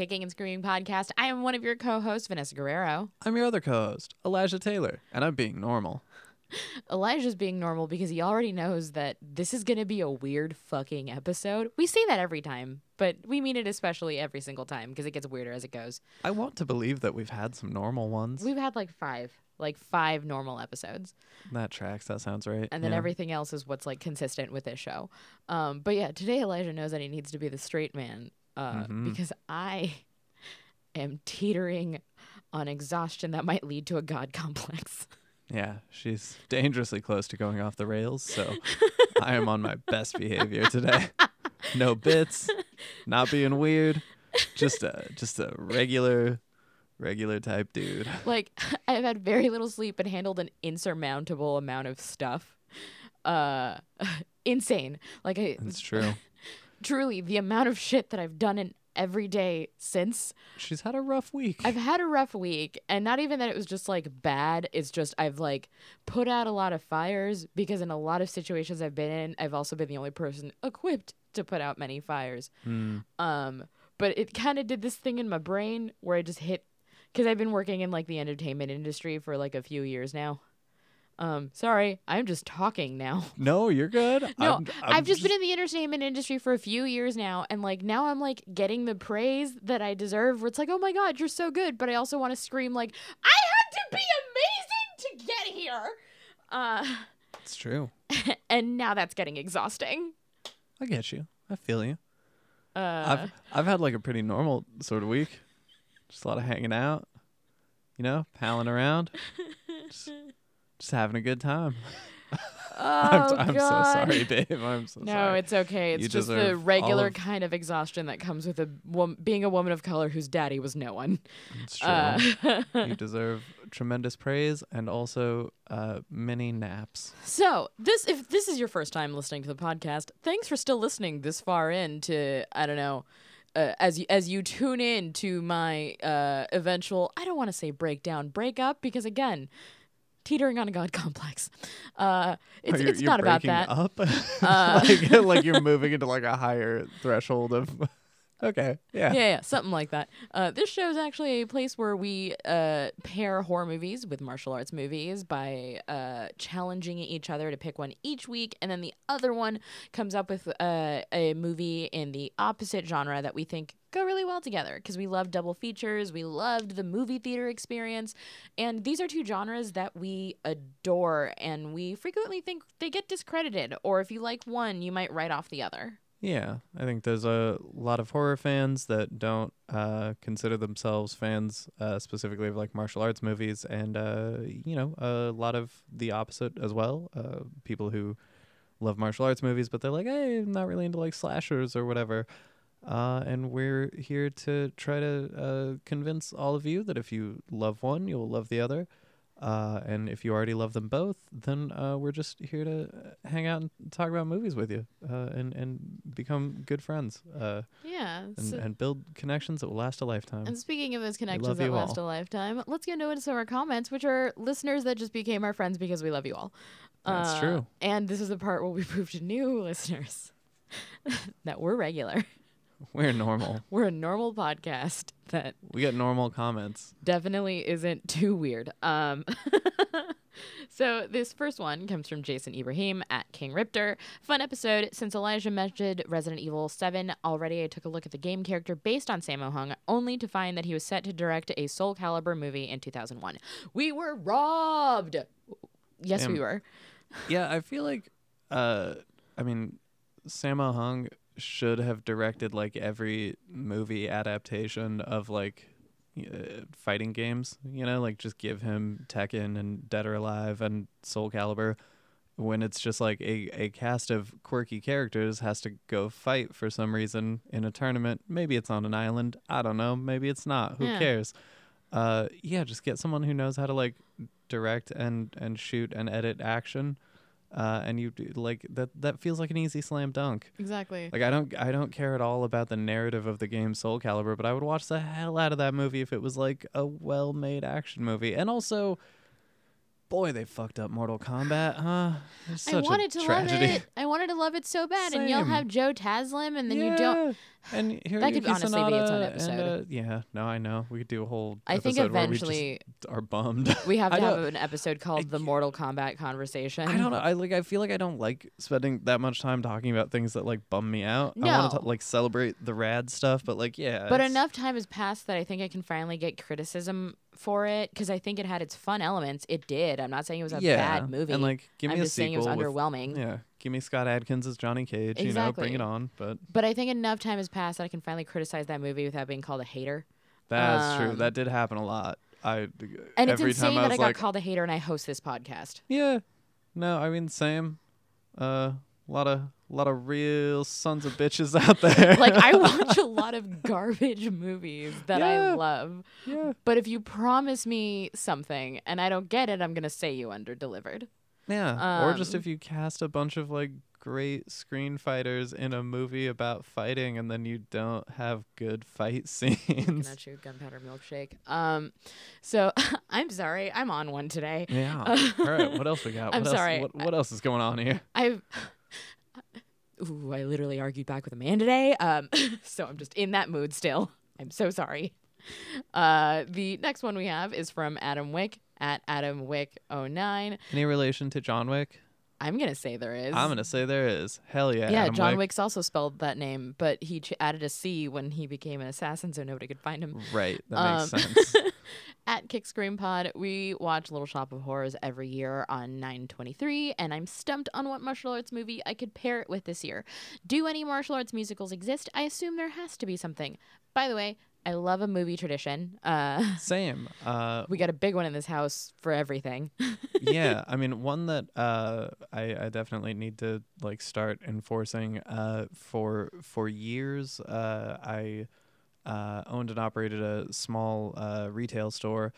Kicking and Screaming podcast. I am one of your co-hosts, Vanessa Guerrero. I'm your other co-host, Elijah Taylor, and I'm being normal. Elijah's being normal because he already knows that this is going to be a weird fucking episode. We say that every time, but we mean it especially every single time because it gets weirder as it goes. I want to believe that we've had some normal ones. We've had like five, like five normal episodes, that tracks. That sounds right. and then yeah. everything else is what's like consistent with this show. Um, but yeah, today Elijah knows that he needs to be the straight man uh, Mhm. because I am teetering on exhaustion that might lead to a god complex. Yeah, she's dangerously close to going off the rails, so I am on my best behavior today. No bits, not being weird, just a just a regular, regular type dude. like I've had very little sleep and handled an insurmountable amount of stuff. Uh insane. Like I It's true. Truly the amount of shit that I've done in every day since She's had a rough week. I've had a rough week and not even that it was just like bad, it's just I've like put out a lot of fires because in a lot of situations I've been in, I've also been the only person equipped to put out many fires. Mm, Um, but it kind of did this thing in my brain where I just hit because I've been working in like the entertainment industry for like a few years now. Um, sorry, I'm just talking now. no, you're good. No, I'm, i have just, been in the entertainment industry for a few years now, and like now I'm like getting the praise that I deserve. Where it's like, oh my god, you're so good, but I also want to scream like, I had to be amazing to get here. Uh, It's true. and now that's getting exhausting. I get you. I feel you. Uh, I've I've had like a pretty normal sort of week. Just a lot of hanging out, you know, palling around, just, just having a good time. oh I'm, I'm so god. sorry, babe. I'm so sorry. No, sorry. it's okay. It's You just the deserve all regular of- kind of exhaustion that comes with a wom- being a woman of color whose daddy was no one. It's true. Uh, you deserve tremendous praise and also uh, many naps. so this, if this is your first time listening to the podcast, thanks for still listening this far in to I don't know. Uh, as you as you tune in to my uh, eventual, I don't want to say breakdown, breakup, because again, teetering on a god complex. Uh, it's it's not about that. Up? Uh, like, like you're moving into like a higher threshold of. Okay. Yeah. yeah, yeah, something like that. Uh, this show is actually a place where we uh, pair horror movies with martial arts movies by uh, challenging each other to pick one each week, and then the other one comes up with uh, a movie in the opposite genre that we think go really well together because we love double features, we loved the movie theater experience, and these are two genres that we adore, and we frequently think they get discredited, or if you like one, you might write off the other. Yeah, I think there's a lot of horror fans that don't uh, consider themselves fans uh, specifically of like martial arts movies, and uh, you know a lot of the opposite as well. Uh, people who love martial arts movies, but they're like, hey, I'm not really into like slashers or whatever. Uh, and we're here to try to uh, convince all of you that if you love one, you'll love the other. Uh, and if you already love them both, then uh, we're just here to uh, hang out and talk about movies with you uh, and, and become good friends uh, Yeah. and, so- and build connections that will last a lifetime. And speaking of those connections that last all. a lifetime, let's get into some of our comments, which are listeners that just became our friends because we love you all. That's Uh, true. And this is the part where we prove to new listeners that we're regular. We're normal. We're a normal podcast that We get normal comments. definitely isn't too weird. Um, so this first one comes from Jason Ibrahim at King Riptor. Fun episode. Since Elijah mentioned Resident Evil 7 already, I took a look at the game character based on Sammo Hung, only to find that he was set to direct a Soul Calibur movie in 2001. We were robbed. Yes, we were. yeah, I feel like, uh, I mean, Sammo Hung should have directed like every movie adaptation of like uh, fighting games. You know, like just give him Tekken and Dead or Alive and Soul Calibur. When it's just like a, a cast of quirky characters has to go fight for some reason in a tournament. Maybe it's on an island. I don't know. Maybe it's not. Who Yeah. cares? Uh, yeah, just get someone who knows how to like direct and and shoot and edit action uh, and you do, like that that feels like an easy slam dunk Exactly. like i don't i don't care at all about the narrative of the game soul calibur but i would watch the hell out of that movie if it was like a well-made action movie and also boy, they fucked up Mortal Kombat, huh? It's I such wanted a to tragedy. love it. I wanted to love it so bad, and you'll have Joe Taslim, and then you don't. And Hiroyuki That could honestly be its own episode. And, uh, yeah, no, I know. We could do a whole. I think episode where eventually we just are bummed. we have to have an episode called the Mortal Kombat conversation. I don't know. I like. I feel like I don't like spending that much time talking about things that like bum me out. No. I want to like celebrate the rad stuff, but like, yeah. But enough time has passed that I think I can finally get criticism for it because I think it had its fun elements. It did. I'm not saying it was a yeah, bad movie. And like, give me I'm a just saying it was sequel with underwhelming. Yeah, give me Scott Adkins as Johnny Cage. You know, bring it on. But But I think enough time has passed that I can finally criticize that movie without being called a hater. that's true. Um, That did happen a lot. I And it's every insane time I that I got like, called a hater and I host this podcast. yeah, no, I mean same. Uh, a lot of lot of real sons of bitches out there. like I watch a lot of garbage movies that I love. yeah, But if you promise me something and I don't get it, I'm gonna say you underdelivered. yeah. or just Um, if you cast a bunch of like great screen fighters in a movie about fighting, and then you don't have good fight scenes. at you, gunpowder milkshake. Um, so I'm sorry, I'm on one today. Yeah. All right. What else we got? I'm what else, sorry. What, what else is going on here? I've. Ooh, I literally argued back with a man today. Um, so I'm just in that mood still. I'm so sorry. Uh, the next one we have is from Adam Wick at Adam Wick 09. Any relation to John Wick? I'm gonna say there is. I'm gonna say there is. Hell yeah. yeah, Adam John Wick. Wick's also spelled that name, but he ch- added a C when he became an assassin, so nobody could find him. Right. That makes Um, sense. At Kick Scream Pod, we watch Little Shop of Horrors every year on 923, and I'm stumped on what martial arts movie I could pair it with this year. Do any martial arts musicals exist? I assume there has to be something. By the way, I love a movie tradition. Uh, Same. Uh, we got a big one in this house for everything. yeah, I mean, one that uh, I, I definitely need to like start enforcing. Uh, for for years, uh, I uh, owned and operated a small uh, retail store,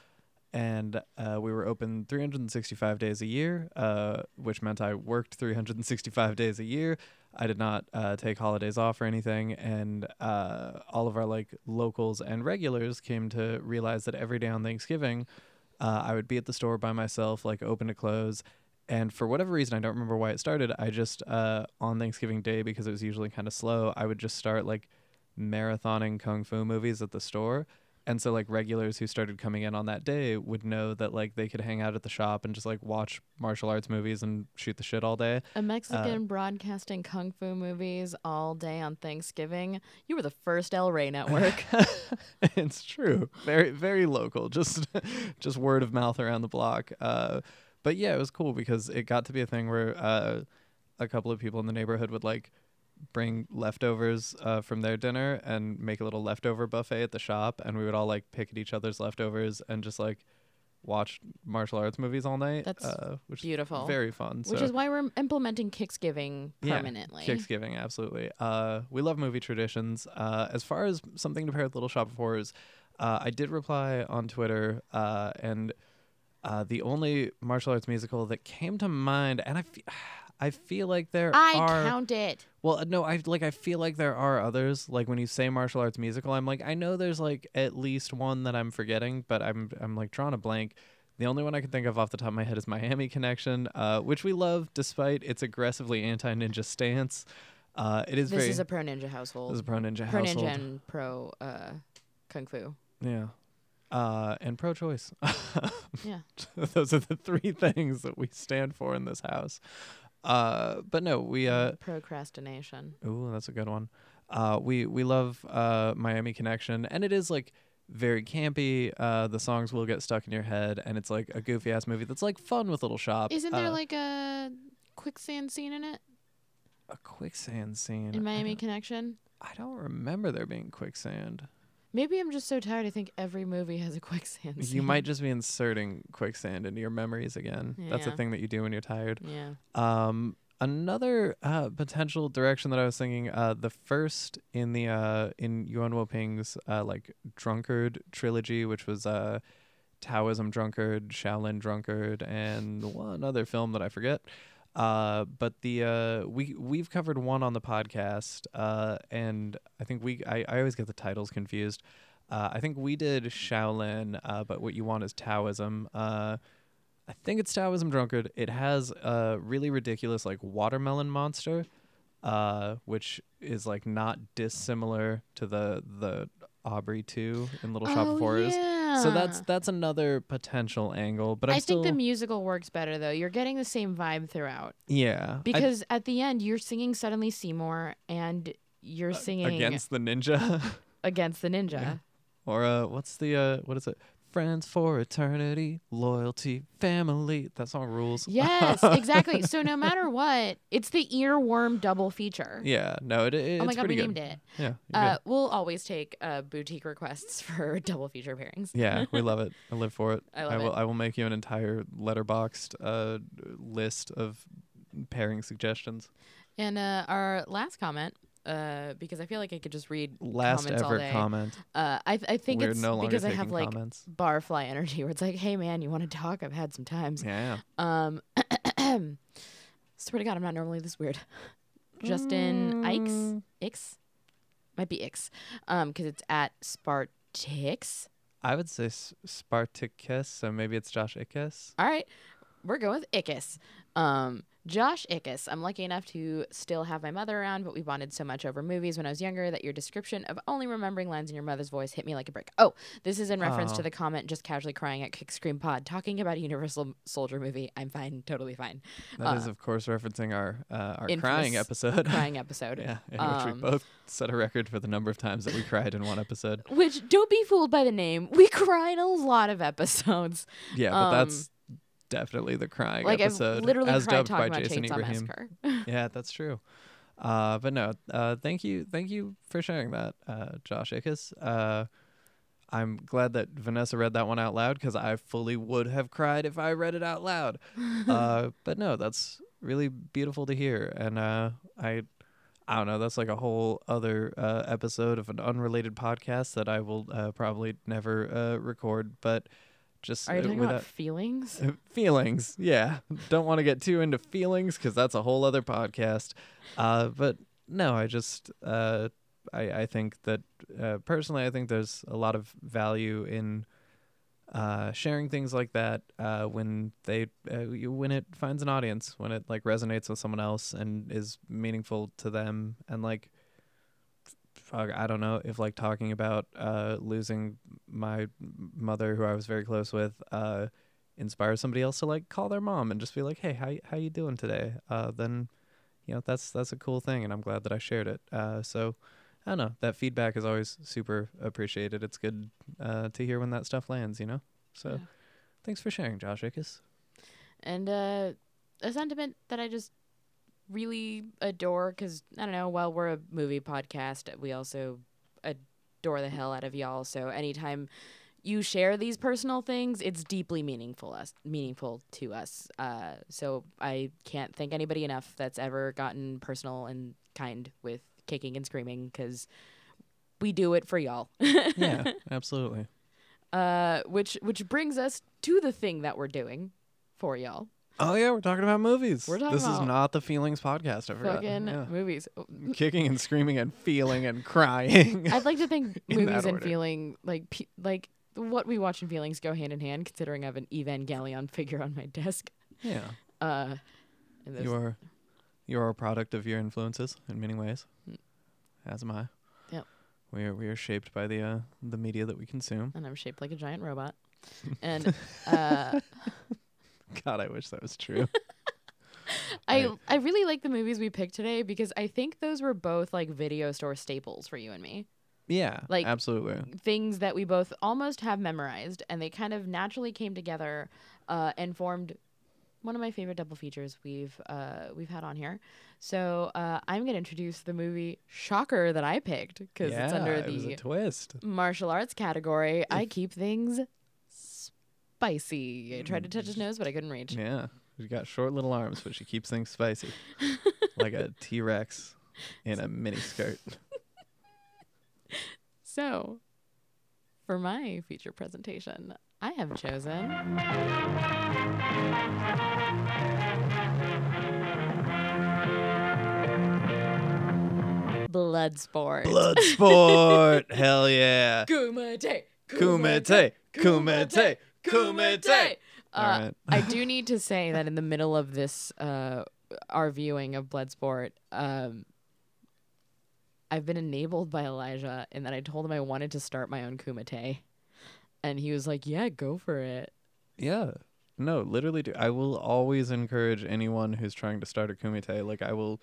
and uh, we were open 365 days a year, uh, which meant I worked 365 days a year. I did not uh, take holidays off or anything, and uh, all of our like locals and regulars came to realize that every day on Thanksgiving, uh, I would be at the store by myself, like open to close. And for whatever reason, I don't remember why it started. I just uh, on Thanksgiving Day because it was usually kind of slow. I would just start like marathoning kung fu movies at the store. And so like regulars who started coming in on that day would know that like they could hang out at the shop and just like watch martial arts movies and shoot the shit all day. A Mexican broadcasting kung fu movies all day on Thanksgiving. You were the first El Rey network. it's true. Very very local. Just just word of mouth around the block. Uh, but yeah, it was cool because it got to be a thing where uh, a couple of people in the neighborhood would like bring leftovers uh, from their dinner and make a little leftover buffet at the shop, and we would all like pick at each other's leftovers and just like watch martial arts movies all night. That's uh, which is beautiful. very fun. Which so. is why we're implementing Kicksgiving Yeah, permanently. Kicksgiving, absolutely. Uh, we love movie traditions. Uh, as far as something to pair with Little Shop of Horrors, uh, I did reply on Twitter, uh, and uh, the only martial arts musical that came to mind, and I, fe- I feel like there I are. count it. Well, uh, no, I like. I feel like there are others. Like when you say martial arts musical, I'm like, I know there's like at least one that I'm forgetting, but I'm I'm like drawing a blank. The only one I can think of off the top of my head is Miami Connection, uh, which we love despite its aggressively anti-ninja stance. Uh, it is This very. is a pro ninja household. this is a pro ninja pro household. ninja and pro uh, kung fu. Yeah. Uh, and pro-choice. Yeah. Those are the three things that we stand for in this house. Uh, but no, we uh, Procrastination. Ooh, that's a good one. Uh, we we love uh, Miami Connection, and it is like very campy. Uh, the songs will get stuck in your head, and it's like a goofy ass movie that's like fun with Little Shop. Isn't there Uh, like a quicksand scene in it a quicksand scene in Miami don't- Connection? I don't remember there being quicksand. Maybe I'm just so tired. I think every movie has a quicksand scene. You might just be inserting quicksand into your memories again. That's a thing that you do when you're tired. Yeah. Um, another uh, potential direction that I was thinking, uh, the first in the uh, in Yuen Woo-ping's uh, like drunkard trilogy, which was uh, Taoism drunkard, Shaolin drunkard, and one other film that I forget. Uh, but the uh, we we've covered one on the podcast, uh, and I think we I, I always get the titles confused. Uh, I think we did Shaolin, uh, but what you want is Taoism. Uh, I think it's Taoism Drunkard. It has a really ridiculous like watermelon monster, uh, which is like not dissimilar to the the Audrey two in Little Shop oh, of Horrors. So that's that's another potential angle. But I'm I still think the musical works better though. You're getting the same vibe throughout yeah I- because at the end you're singing "Suddenly Seymour" and you're singing against the ninja against the ninja. or uh what's the uh what is it friends for eternity loyalty family that song rules Yes, exactly. So no matter what, it's the earworm double feature. yeah no it, it oh my god, we pretty named it. yeah Uh, we'll always take uh, boutique requests for double feature pairings. yeah we love it i live for it I love will it. i will make you an entire Letterboxd uh list of pairing suggestions And uh, our last comment, uh, because I feel like I could just read last comments all ever day. comment Uh, I I think we're it's no longer because I taking have like comments barfly energy, where it's like, hey man, you want to talk? I've had some times. yeah Um, swear to God, I'm not normally this weird. Justin Ikes, Mm, Ix, might be Ix, um, because it's at Spartix. i would say S- spartacus so maybe it's josh Ickes. All right, we're going with Ickes. Um, Josh Ickes. I'm lucky enough to still have my mother around, but we bonded so much over movies when I was younger that your description of only remembering lines in your mother's voice hit me like a brick. Oh, this is in reference Oh. to the comment just casually crying at Kick Scream Pod, talking about a Universal Soldier movie. I'm fine, totally fine. That is, Uh, of course, referencing our uh, our crying episode. Crying episode. yeah, in which we Um, both set a record for the number of times that we cried in one episode. Which don't be fooled by the name. We cry in a lot of episodes. Yeah, but Um, that's definitely the crying like episode, I've literally as dubbed by Jason Chainsaw Ibrahim. Yeah, that's true. Uh, but no, uh, thank you, thank you for sharing that, uh, Josh Ickes. Uh, I'm glad that Vanessa read that one out loud because I fully would have cried if I read it out loud. uh, but no, that's really beautiful to hear, and uh, I, I don't know, that's like a whole other uh, episode of an unrelated podcast that I will uh, probably never uh, record. But just Are you talking without about feelings? feelings, yeah. Don't want to get too into feelings because that's a whole other podcast. Uh, but no, I just uh, I I think that uh, personally, I think there's a lot of value in uh, sharing things like that uh, when they uh, when it finds an audience, when it like resonates with someone else and is meaningful to them, and like. Fuck, I don't know if like talking about uh, losing my mother, who I was very close with, uh, inspire somebody else to like call their mom and just be like, "Hey, how how you doing today?" Uh, then, you know, that's that's a cool thing, and I'm glad that I shared it. Uh, so, I don't know. That feedback is always super appreciated. It's good uh, to hear when that stuff lands, you know. So, Yeah. thanks for sharing, Josh Ickes. and uh, a sentiment that I just really adore because I don't know. While we're a movie podcast, we also adore the hell out of y'all. So anytime you share these personal things, it's deeply meaningful us meaningful to us. Uh, so I can't thank anybody enough that's ever gotten personal and kind with kicking and screaming because we do it for y'all. Yeah, absolutely. Uh, which which brings us to the thing that we're doing for y'all. Oh yeah, we're talking about movies. We're talking this about is not the feelings podcast. I forgot. Fucking Yeah. movies. Kicking and screaming and feeling and crying. I'd like to think movies and order. feeling like pe- like what we watch and feelings go hand in hand. Considering I have an Evangelion figure on my desk. yeah. Uh, You are you are a product of your influences in many ways. As am I. Yep. We are we are shaped by the uh, the media that we consume. and I'm shaped like a giant robot. and uh, God, I wish that was true. I Right. I really like the movies we picked today because I think those were both like video store staples for you and me. yeah, Like- absolutely. Things that we both almost have memorized, and they kind of naturally came together uh, and formed one of my favorite double features we've uh, we've had on here. So uh, I'm gonna introduce the movie Shocker that I picked because yeah, it's under it was a the twist. martial arts category. I keep things spicy. I tried to touch his mm. nose, but I couldn't reach. Yeah, She's got short little arms, but she keeps things spicy, like a T Rex in a mini skirt. So, for my feature presentation, I have chosen. Bloodsport. Bloodsport, hell yeah! Kumite. Kumite, kumite, kumite. All Uh, right. I do need to say that in the middle of this, uh, our viewing of Bloodsport, um, I've been enabled by Elijah in that I told him I wanted to start my own kumite, and he was like, "Yeah, go for it." Yeah. No, literally do. I will always encourage anyone who's trying to start a kumite. Like I will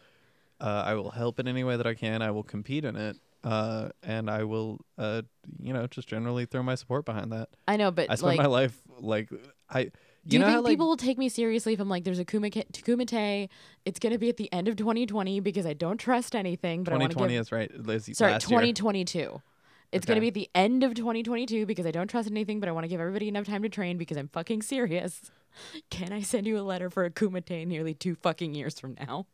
uh, I will help in any way that I can. I will compete in it. Uh, and I will uh, you know, just generally throw my support behind that. I know, but I spend like, my life like I you do you know think how like people will take me seriously if I'm like, "There's a kumite, kumite. It's gonna be at the end of 2020 because I don't trust anything, but I want to 2020 give." is right. Sorry, last year. 2022. It's going to be at the end of 2022 because I don't trust anything, but I want to give everybody enough time to train because I'm fucking serious. Can I send you a letter for a kumite nearly two fucking years from now?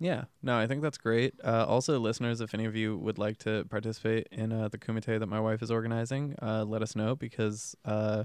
Yeah, no, I think that's great. Uh, also, listeners, if any of you would like to participate in uh, the kumite that my wife is organizing, uh, let us know because uh,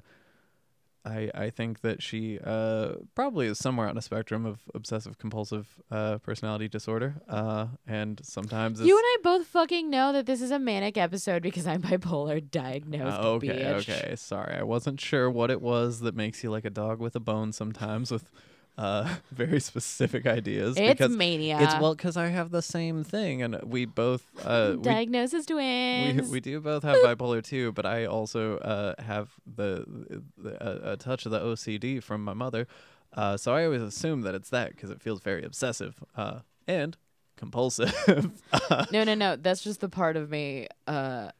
I I think that she uh, probably is somewhere on a spectrum of obsessive compulsive uh, personality disorder, uh, and sometimes it's, You and I both fucking know that this is a manic episode because I'm bipolar diagnosed. Uh, okay, bitch. okay, sorry, I wasn't sure what it was that makes you like a dog with a bone sometimes with uh, very specific ideas. It's because mania. It's well because I have the same thing, and we both uh, we Diagnosis we, twins. we do both have bipolar too, but I also uh, have the, the a, a touch of the OCD from my mother. Uh, so I always assume that it's that because it feels very obsessive uh, and compulsive. no, no, no. That's just the part of me. Uh,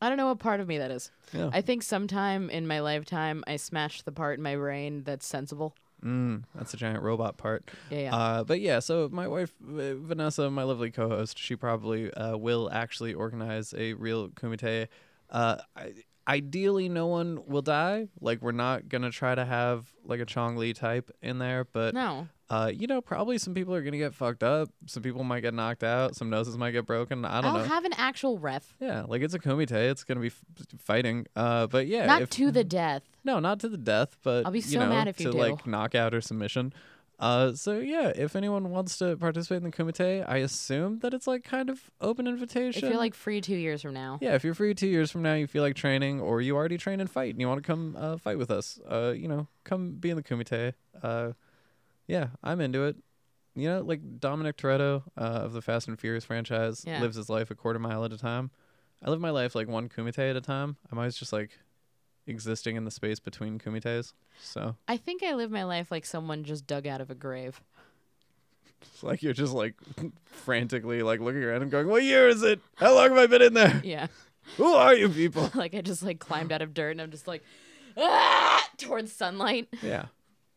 I don't know what part of me that is. yeah. I think sometime in my lifetime I smashed the part in my brain that's sensible. mm, that's a giant robot part. Yeah, yeah. Uh, but yeah, so my wife uh, Vanessa, my lovely co-host, she probably uh, will actually organize a real kumite. Uh, I, ideally, no one will die. Like we're not gonna try to have like a Chong Li type in there, but no. uh, you know, probably some people are gonna get fucked up. Some people might get knocked out. Some noses might get broken. I don't know. I'll know. have an actual ref. yeah, like it's a kumite. It's gonna be f- fighting. Uh, but yeah, Not if, to the death. no, not to the death, but I'll be you so know, mad if to you do. like knockout or submission. Uh, so yeah, if anyone wants to participate in the kumite, I assume that it's like kind of open invitation. If you're like free two years from now. yeah, if you're free two years from now, you feel like training, or you already train and fight, and you want to come uh, fight with us, uh, you know, come be in the kumite. Uh, yeah, I'm into it. You know, like Dominic Toretto uh, of the Fast and Furious franchise Yeah. lives his life a quarter mile at a time. I live my life like one kumite at a time. I'm always just like existing in the space between kumites. So I think I live my life like someone just dug out of a grave. it's like you're just like frantically like looking around and going, "What year is it? How long have I been in there? Yeah. Who are you people?" like I just like climbed out of dirt and I'm just like ah! towards sunlight. yeah,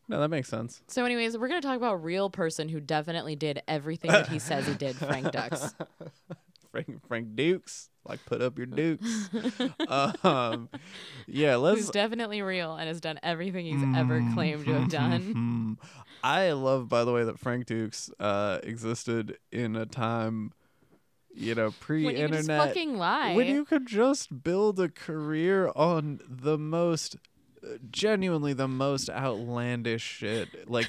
no, that makes sense. So anyways, we're going to talk about a real person who definitely did everything that he says he did, Frank Dux. Frank Frank Dux, like put up your dukes. um, yeah, let's. Who's definitely real and has done everything he's ever claimed to have done. I love, by the way, that Frank Dux uh, existed in a time, you know, When you pre-internet. just fucking lie. when you could just build a career on the most uh, genuinely the most outlandish shit like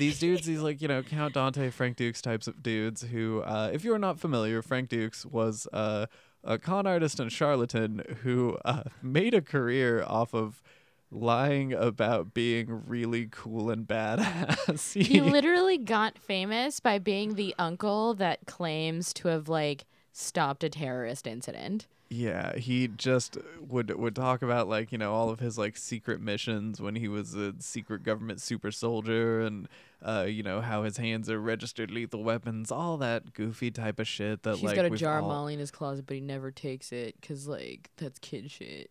these dudes these like you know count dante frank dux types of dudes who uh, if you're not familiar frank dux was uh, a con artist and charlatan who uh, made a career off of lying about being really cool and badass he literally got famous by being the uncle that claims to have like stopped a terrorist incident. Yeah, he just would would talk about like you know all of his like secret missions when he was a secret government super soldier and uh you know how his hands are registered lethal weapons, all that goofy type of shit that He's like got a jar of all- Molly in his closet, but he never takes it because like that's kid shit.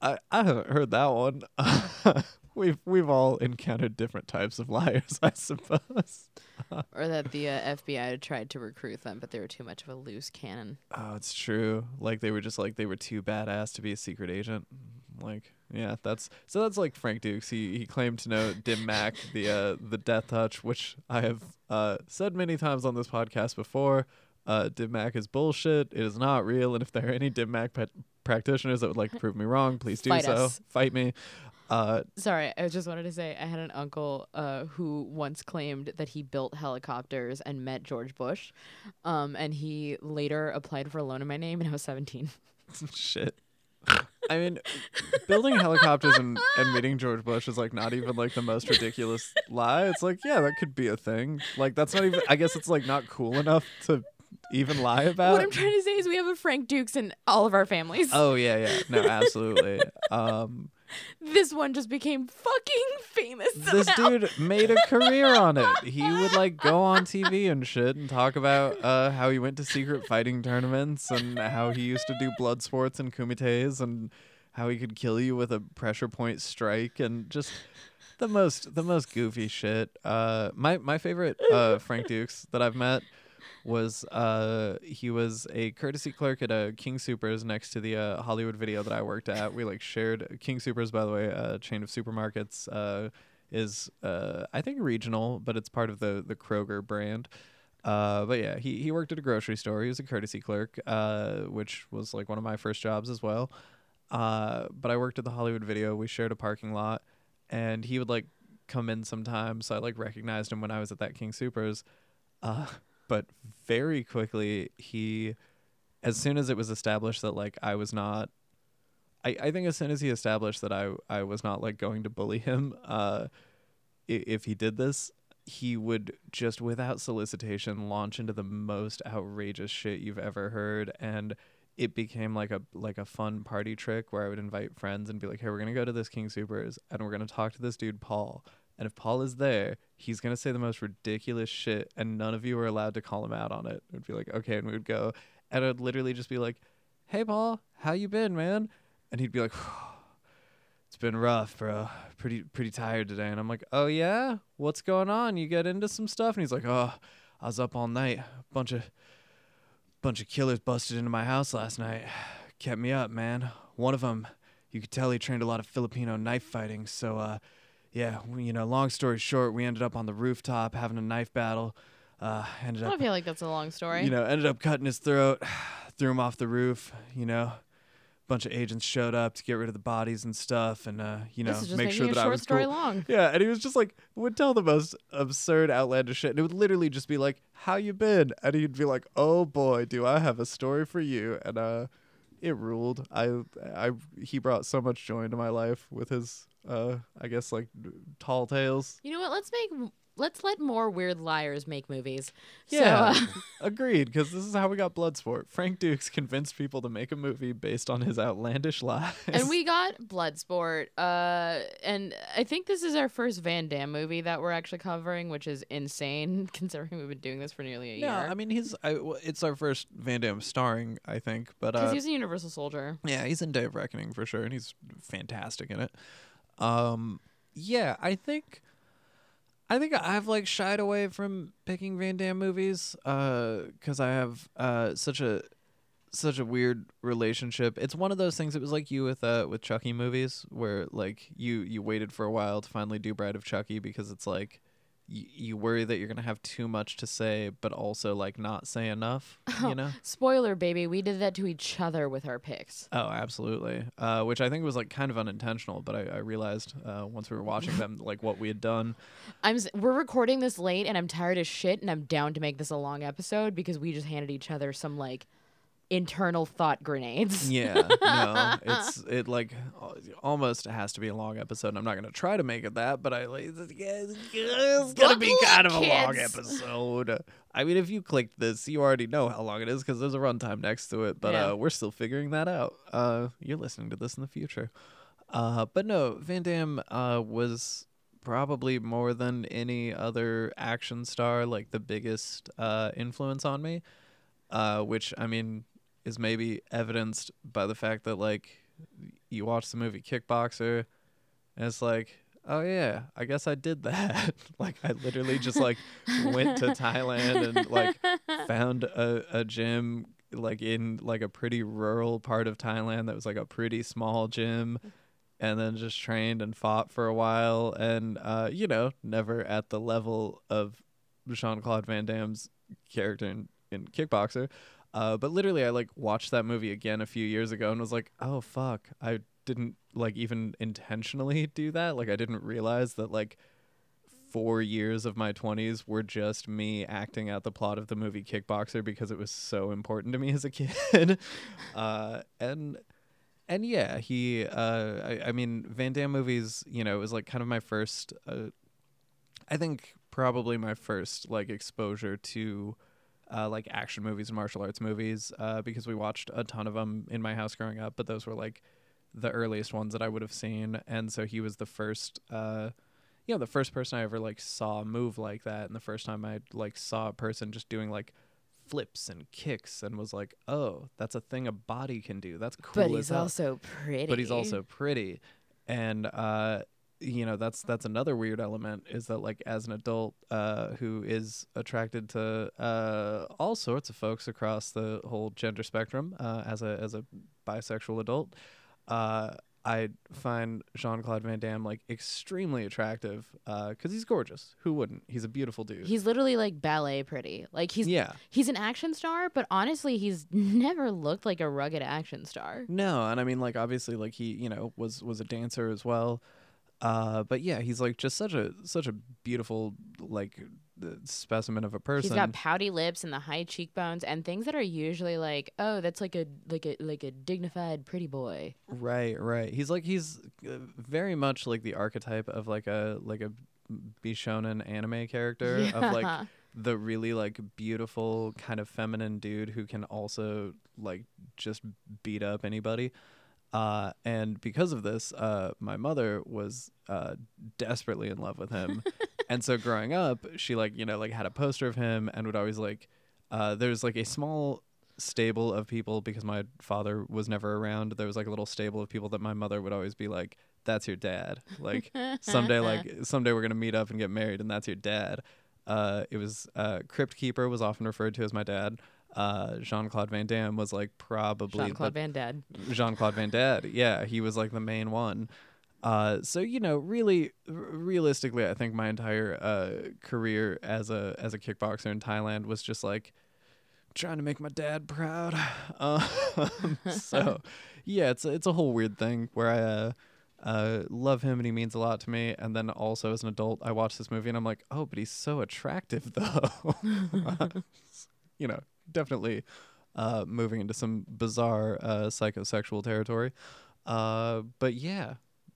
I I haven't heard that one. we've we've all encountered different types of liars, I suppose. or that the uh, FBI tried to recruit them, but they were too much of a loose cannon. Oh, it's true. Like they were just like they were too badass to be a secret agent. Like yeah, that's so that's like Frank Dux. He he claimed to know Dim Mak, the uh the Death Touch, which I have uh said many times on this podcast before. Uh, Dim Mak is bullshit. It is not real. And if there are any Dim Mak pet practitioners that would like to prove me wrong, please do Fight so. us. Fight me. Uh, Sorry, I just wanted to say I had an uncle uh, who once claimed that he built helicopters and met George Bush, um, and he later applied for a loan in my name, and I was seventeen. shit. I mean, building helicopters and, and meeting George Bush is like not even like the most ridiculous lie. It's like, yeah, that could be a thing. Like that's not even. I guess it's like not cool enough to even lie about. what I'm trying to say is we have a Frank Dux in all of our families. oh yeah, yeah, no, absolutely. Um, this one just became fucking famous. this somehow. dude made a career on it. He would like go on TV and shit and talk about uh, how he went to secret fighting tournaments and how he used to do blood sports and kumites and how he could kill you with a pressure point strike and just the most the most goofy shit. Uh, my my favorite uh, Frank Dux that I've met was uh he was a courtesy clerk at a King Supers next to the uh, Hollywood Video that I worked at. We like shared King Supers by the way, a chain of supermarkets uh is uh I think regional, but it's part of the the Kroger brand. Uh but yeah, he he worked at a grocery store. He was a courtesy clerk, uh which was like one of my first jobs as well. Uh but I worked at the Hollywood Video. We shared a parking lot and he would like come in sometimes. So I like recognized him when I was at that King Supers. Uh but very quickly he as soon as it was established that like I was not I, I think as soon as he established that I I was not like going to bully him uh if he did this he would just without solicitation launch into the most outrageous shit you've ever heard and it became like a like a fun party trick where I would invite friends and be like, "Hey, we're gonna go to this King Supers and we're gonna talk to this dude Paul. And if Paul is there, he's gonna say the most ridiculous shit, and none of you are allowed to call him out on it." It would be like, "Okay," and we would go, and it would literally just be like, "Hey, Paul, how you been, man?" And he'd be like, "It's been rough, bro. Pretty pretty tired today." And I'm like, "Oh yeah, what's going on? You get into some stuff?" And he's like, "Oh, I was up all night. Bunch of bunch of killers busted into my house last night. Kept me up, man. One of them, you could tell he trained a lot of Filipino knife fighting. So, uh, yeah, we, you know, long story short, we ended up on the rooftop having a knife battle. Uh, ended I don't feel like that's a long story. you know, ended up cutting his throat, threw him off the roof. You know, a bunch of agents showed up to get rid of the bodies and stuff, and uh, you know, this is just make sure that I short was story cool. long. Yeah, and he was just like would tell the most absurd, outlandish shit. And it would literally just be like, "How you been?" And he'd be like, "Oh boy, do I have a story for you!" And uh, it ruled. I, I, he brought so much joy into my life with his, uh, I guess like tall tales. You know what? Let's make let's let more weird liars make movies. Yeah, So, uh, agreed. Because this is how we got Bloodsport. Frank Dux convinced people to make a movie based on his outlandish lies. and we got Bloodsport. Uh, and I think this is our first Van Damme movie that we're actually covering, which is insane considering we've been doing this for nearly a No, year. I mean he's. I, it's our first Van Damme starring, I think. But because uh, he's a Universal Soldier. Yeah, he's in Day of Reckoning for sure, and he's fantastic in it. Um, yeah, I think, I think I've like shied away from picking Van Damme movies, uh, because I have uh such a such a weird relationship. It's one of those things. It was like you with uh with Chucky movies, where like you you waited for a while to finally do Bride of Chucky because it's like. You, you worry that you're gonna have too much to say, but also like not say enough. You know. Spoiler, baby, we did that to each other with our picks. Oh, absolutely. Uh, which I think was like kind of unintentional, but I, I realized uh, once we were watching them like what we had done. I'm s- we're recording this late and I'm tired as shit and I'm down to make this a long episode because we just handed each other some like internal thought grenades. Yeah, no, it's it like almost has to be a long episode. And I'm not gonna try to make it that, but I like it's gonna be kind of a long episode. I mean, if you clicked this, you already know how long it is because there's a runtime next to it. But Yeah. uh, we're still figuring that out. Uh, you're listening to this in the future. Uh, but no, Van Damme uh, was probably more than any other action star like the biggest uh, influence on me. Uh, which I mean is maybe evidenced by the fact that like you watch the movie Kickboxer, and it's like. Oh yeah, I guess I did that. like I literally just like went to Thailand and like found a, a gym like in like a pretty rural part of Thailand that was like a pretty small gym and then just trained and fought for a while and uh you know never at the level of Jean-Claude Van Damme's character in, in Kickboxer uh but literally I like watched that movie again a few years ago and was like oh fuck I didn't like even intentionally do that like I didn't realize that like four years of my 20s were just me acting out the plot of the movie Kickboxer because it was so important to me as a kid. uh, and and yeah, he. Uh, I, I mean, Van Damme movies. You know, it was like kind of my first. Uh, I think probably my first like exposure to. Uh, like action movies and martial arts movies, uh, because we watched a ton of them in my house growing up. But those were like the earliest ones that I would have seen, and so he was the first. Uh, you know, the first person I ever like saw move like that, and the first time I like saw a person just doing like flips and kicks, and was like, "Oh, that's a thing a body can do. That's cool." but he's hell." also pretty. but he's also pretty and uh you know that's that's another weird element is that like as an adult uh who is attracted to uh all sorts of folks across the whole gender spectrum uh as a as a bisexual adult uh I find Jean Claude Van Damme like extremely attractive because he's gorgeous. Who wouldn't? He's a beautiful dude. He's literally like ballet pretty. Like he's yeah. he's an action star, but honestly, he's never looked like a rugged action star. No, and I mean like obviously like he, you know, was was a dancer as well. Uh but yeah, he's like just such a such a beautiful like specimen of a person. He's got pouty lips and the high cheekbones and things that are usually like, oh, that's like a like a like a dignified pretty boy. right, right. He's like he's uh, very much like the archetype of like a like a Bishonen anime character of like the really like beautiful kind of feminine dude who can also like just beat up anybody. Uh, and because of this, uh, my mother was uh, desperately in love with him. and so growing up, she like you know like had a poster of him and would always like. Uh, there's like a small stable of people because my father was never around. There was like a little stable of people that my mother would always be like, "That's your dad." Like someday, like someday we're gonna meet up and get married, and that's your dad. Uh, it was uh, Crypt Keeper was often referred to as my dad. Uh, Jean Claude Van Damme was like probably Jean Claude Van Damme. Jean Claude Van Damme. Yeah, he was like the main one. Uh, so you know, really, r- realistically, I think my entire uh, career as a as a kickboxer in Thailand was just like trying to make my dad proud. Um, so yeah, it's a, it's a whole weird thing where I uh, uh, love him and he means a lot to me, and then also as an adult, I watch this movie and I'm like, oh, but he's so attractive though. you know, definitely uh, moving into some bizarre uh, psychosexual territory. Uh, but yeah,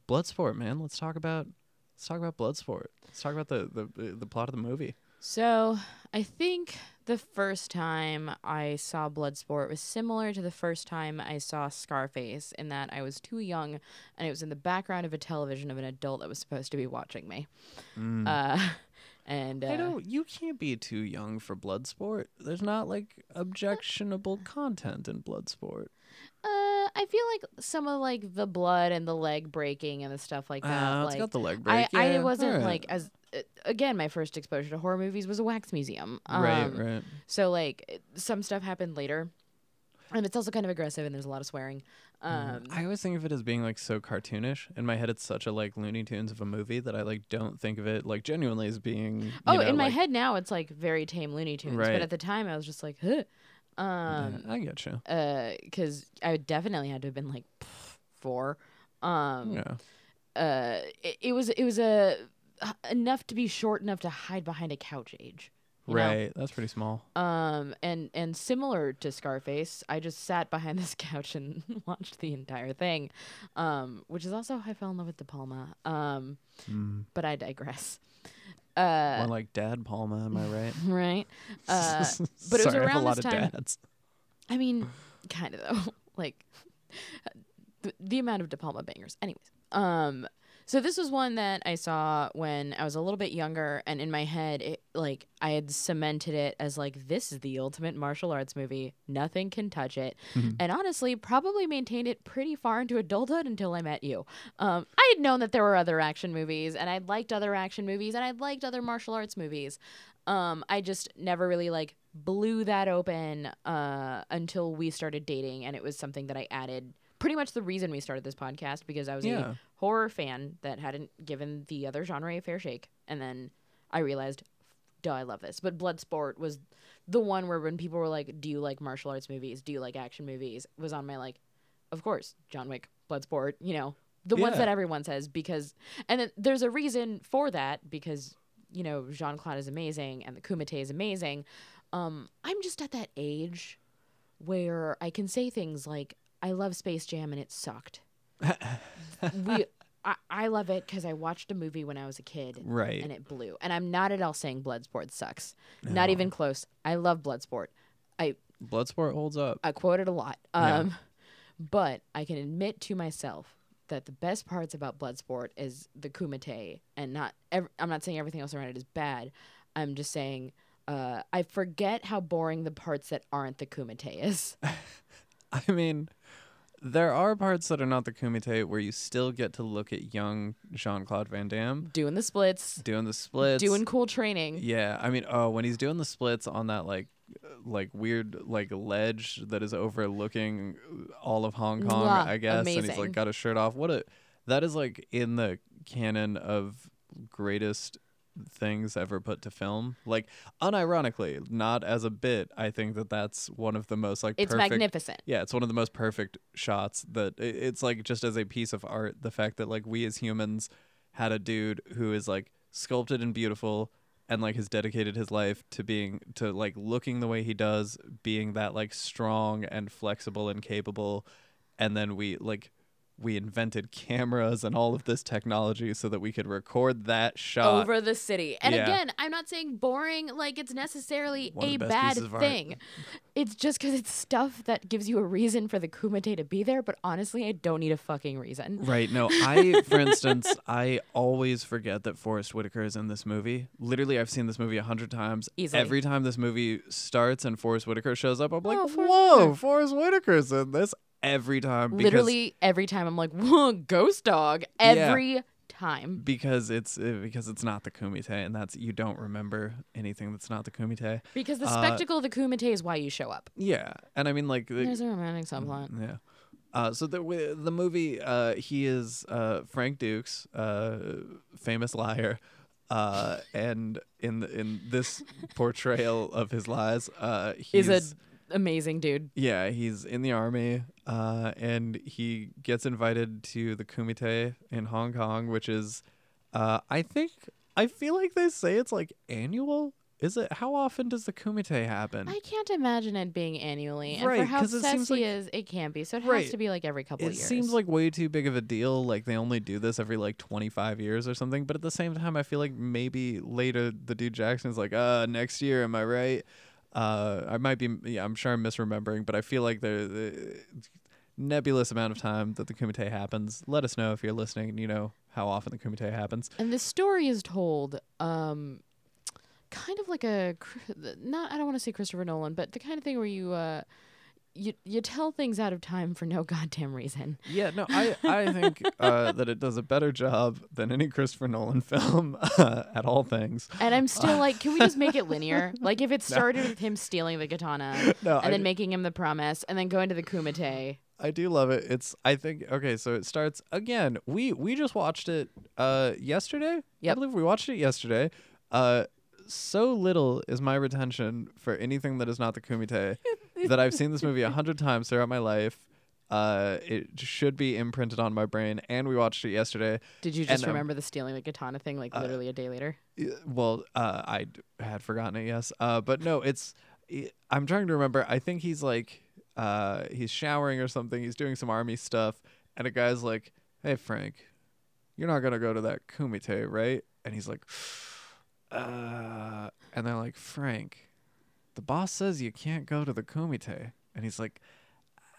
Bloodsport, man. Let's talk about let's talk about Bloodsport. Let's talk about the the the plot of the movie. So I think the first time I saw Bloodsport was similar to the first time I saw Scarface, in that I was too young and it was in the background of a television of an adult that was supposed to be watching me. Uh, and uh, I don't. You can't be too young for Bloodsport. There's not like objectionable content in Bloodsport. Uh, I feel like some of like the blood and the leg breaking and the stuff like that. Ah, it's like, got the leg I, break. I yeah, wasn't alright. like as uh, again my first exposure to horror movies was a wax museum. right, Um, right. So like some stuff happened later, and it's also kind of aggressive and there's a lot of swearing. Um, I always think of it as being like so cartoonish. In my head, it's such a like Looney Tunes of a movie that I like don't think of it like genuinely as being. oh, know, in my like- head now it's like very tame Looney Tunes, Right. but at the time I was just like, huh. Yeah, Um, I get you. uh, because I definitely had to have been like four. Um, Yeah. uh, it, it was it was a enough to be short enough to hide behind a couch age. You know? Right. That's pretty small. Um, and and similar to Scarface, I just sat behind this couch and watched the entire thing, um, which is also how I fell in love with De Palma. Um, Mm. but I digress. Uh, More like Dad Palma, am I right? right. Uh, but it was Sorry, I have around a lot this of time- dads. I mean, kind of though. like the, the amount of De Palma bangers. Anyways, um, so this was one that I saw when I was a little bit younger, and in my head, it like I had cemented it as like this is the ultimate martial arts movie. Nothing can touch it, and honestly, probably maintained it pretty far into adulthood until I met you. Um, I had known that there were other action movies, and I liked other action movies, and I liked other martial arts movies. Um, I just never really like blew that open uh, until we started dating, and it was something that I added. Pretty much the reason we started this podcast because I was Yeah. a horror fan that hadn't given the other genre a fair shake, and then I realized, duh, I love this. But Bloodsport was the one where when people were like, "Do you like martial arts movies? Do you like action movies?" was on my like, of course, John Wick, Bloodsport, you know, the ones that everyone says because, and then there's a reason for that because you know Jean Claude is amazing and the Kumite is amazing. Um, I'm just at that age where I can say things like, I love Space Jam and it sucked. we I, I love it because I watched a movie when I was a kid Right. and it blew. And I'm not at all saying Bloodsport sucks. Not No. even close. I love Bloodsport. I Bloodsport holds up. I quote it a lot. Yeah. Um, but I can admit to myself that the best parts about Bloodsport is the kumite, and not. Ev- I'm not saying everything else around it is bad. I'm just saying uh, I forget how boring the parts that aren't the kumite is. I mean, there are parts that are not the Kumite where you still get to look at young Jean Claude Van Damme doing the splits, doing the splits. doing cool training. Yeah, I mean, oh, when he's doing the splits on that like, like weird like ledge that is overlooking all of Hong Kong, I guess, and he's like got his shirt off. What a that is like in the canon of greatest things ever put to film. Like unironically, not as a bit. I think that that's one of the most like It's perfect magnificent. yeah, it's one of the most perfect shots that it's like just as a piece of art, the fact that like we as humans had a dude who is like sculpted and beautiful and like has dedicated his life to being to like looking the way he does, being that like strong and flexible and capable and then we like we invented cameras and all of this technology so that we could record that shot. over the city. And yeah. again, I'm not saying boring like it's necessarily One a bad thing. It's just because it's stuff that gives you a reason for the kumite to be there. But honestly, I don't need a fucking reason. Right. No, I, for instance, I always forget that Forest Whitaker is in this movie. Literally, I've seen this movie a hundred times. Easily. Every time this movie starts and Forest Whitaker shows up, I'm like, Oh, Forest whoa, Whitaker." Forest Whitaker's in this every time. Because, Literally every time I'm like, Whoa, ghost dog. Every time. Because it's uh, because it's not the Kumite, and that's you don't remember anything that's not the Kumite. Because the Uh, spectacle of the kumite is why you show up. Yeah, and I mean like the, There's a romantic subplot. Yeah. Uh, so the the movie, uh, he is uh, Frank Dux, uh, famous liar, uh, and in the, in this portrayal of his lies, uh, he's Is a amazing dude. yeah he's in the army, uh, and he gets invited to the Kumite in Hong Kong, which is, uh, I think I feel like they say it's like annual. Is it how often does the Kumite happen? I can't imagine it being annually. And for Right, how it seems like- is, it can't be. So it Right. has to be like every couple it of years. seems like way too big of a deal like they only do this every like 25 years or something but at the same time i feel like maybe later the dude jackson's like uh next year am i right uh i might be yeah i'm sure i'm misremembering but i feel like the, the nebulous amount of time that the kumite happens. Let us know if you're listening you know how often the kumite happens. And the story is told um kind of like a not I don't want to say Christopher Nolan, but the kind of thing where you uh you you tell things out of time for no goddamn reason. yeah no i i think uh that it does a better job than any christopher nolan film uh, at all things And I'm still like, can we just make it linear? Like if it started with him stealing the katana no and I then d- making him the promise and then going to the kumite. I do love it. It's I think okay, so it starts again. We we just watched it uh yesterday. I believe we watched it yesterday. Uh so little is my retention for anything that is not the Kumite that I've seen this movie a hundred times throughout my life. Uh it should be imprinted on my brain and we watched it yesterday. Did you just And, um, remember the stealing the katana thing like uh, literally a day later? Well, uh I had forgotten it, yes. Uh but no, it's I'm trying to remember. I think he's like uh he's showering or something. He's doing some army stuff and a guy's like, "Hey Frank, you're not going to go to that kumite, right?" And he's like, "Uh," and they're like, "Frank, the boss says you can't go to the kumite." And he's like,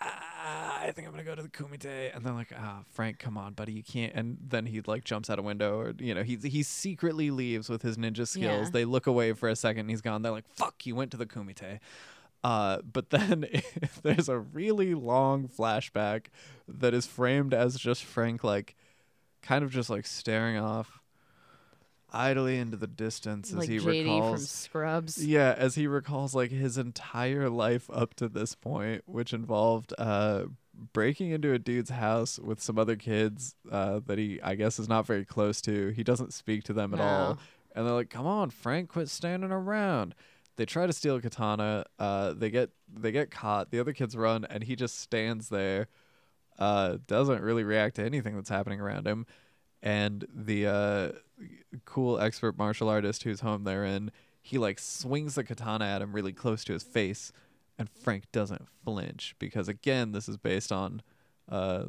ah, I think I'm gonna go to the kumite, and they're like, ah, Frank, come on, buddy, you can't. And then he like jumps out a window, or you know, he he secretly leaves with his ninja skills. Yeah. They look away for a second, and he's gone. They're like, fuck, you went to the kumite. Uh, but then there's a really long flashback that is framed as just Frank, like, kind of just like staring off idly into the distance as he JD recalls. from Scrubs. Yeah, as he recalls like his entire life up to this point, which involved uh breaking into a dude's house with some other kids uh that he I guess is not very close to. He doesn't speak to them at all. And they're like, "Come on, Frank, quit standing around." They try to steal a katana. Uh they get they get caught. The other kids run and he just stands there. Uh doesn't really react to anything that's happening around him. And the uh cool expert martial artist who's home they're in, he like swings the katana at him really close to his face, and Frank doesn't flinch because again, this is based on uh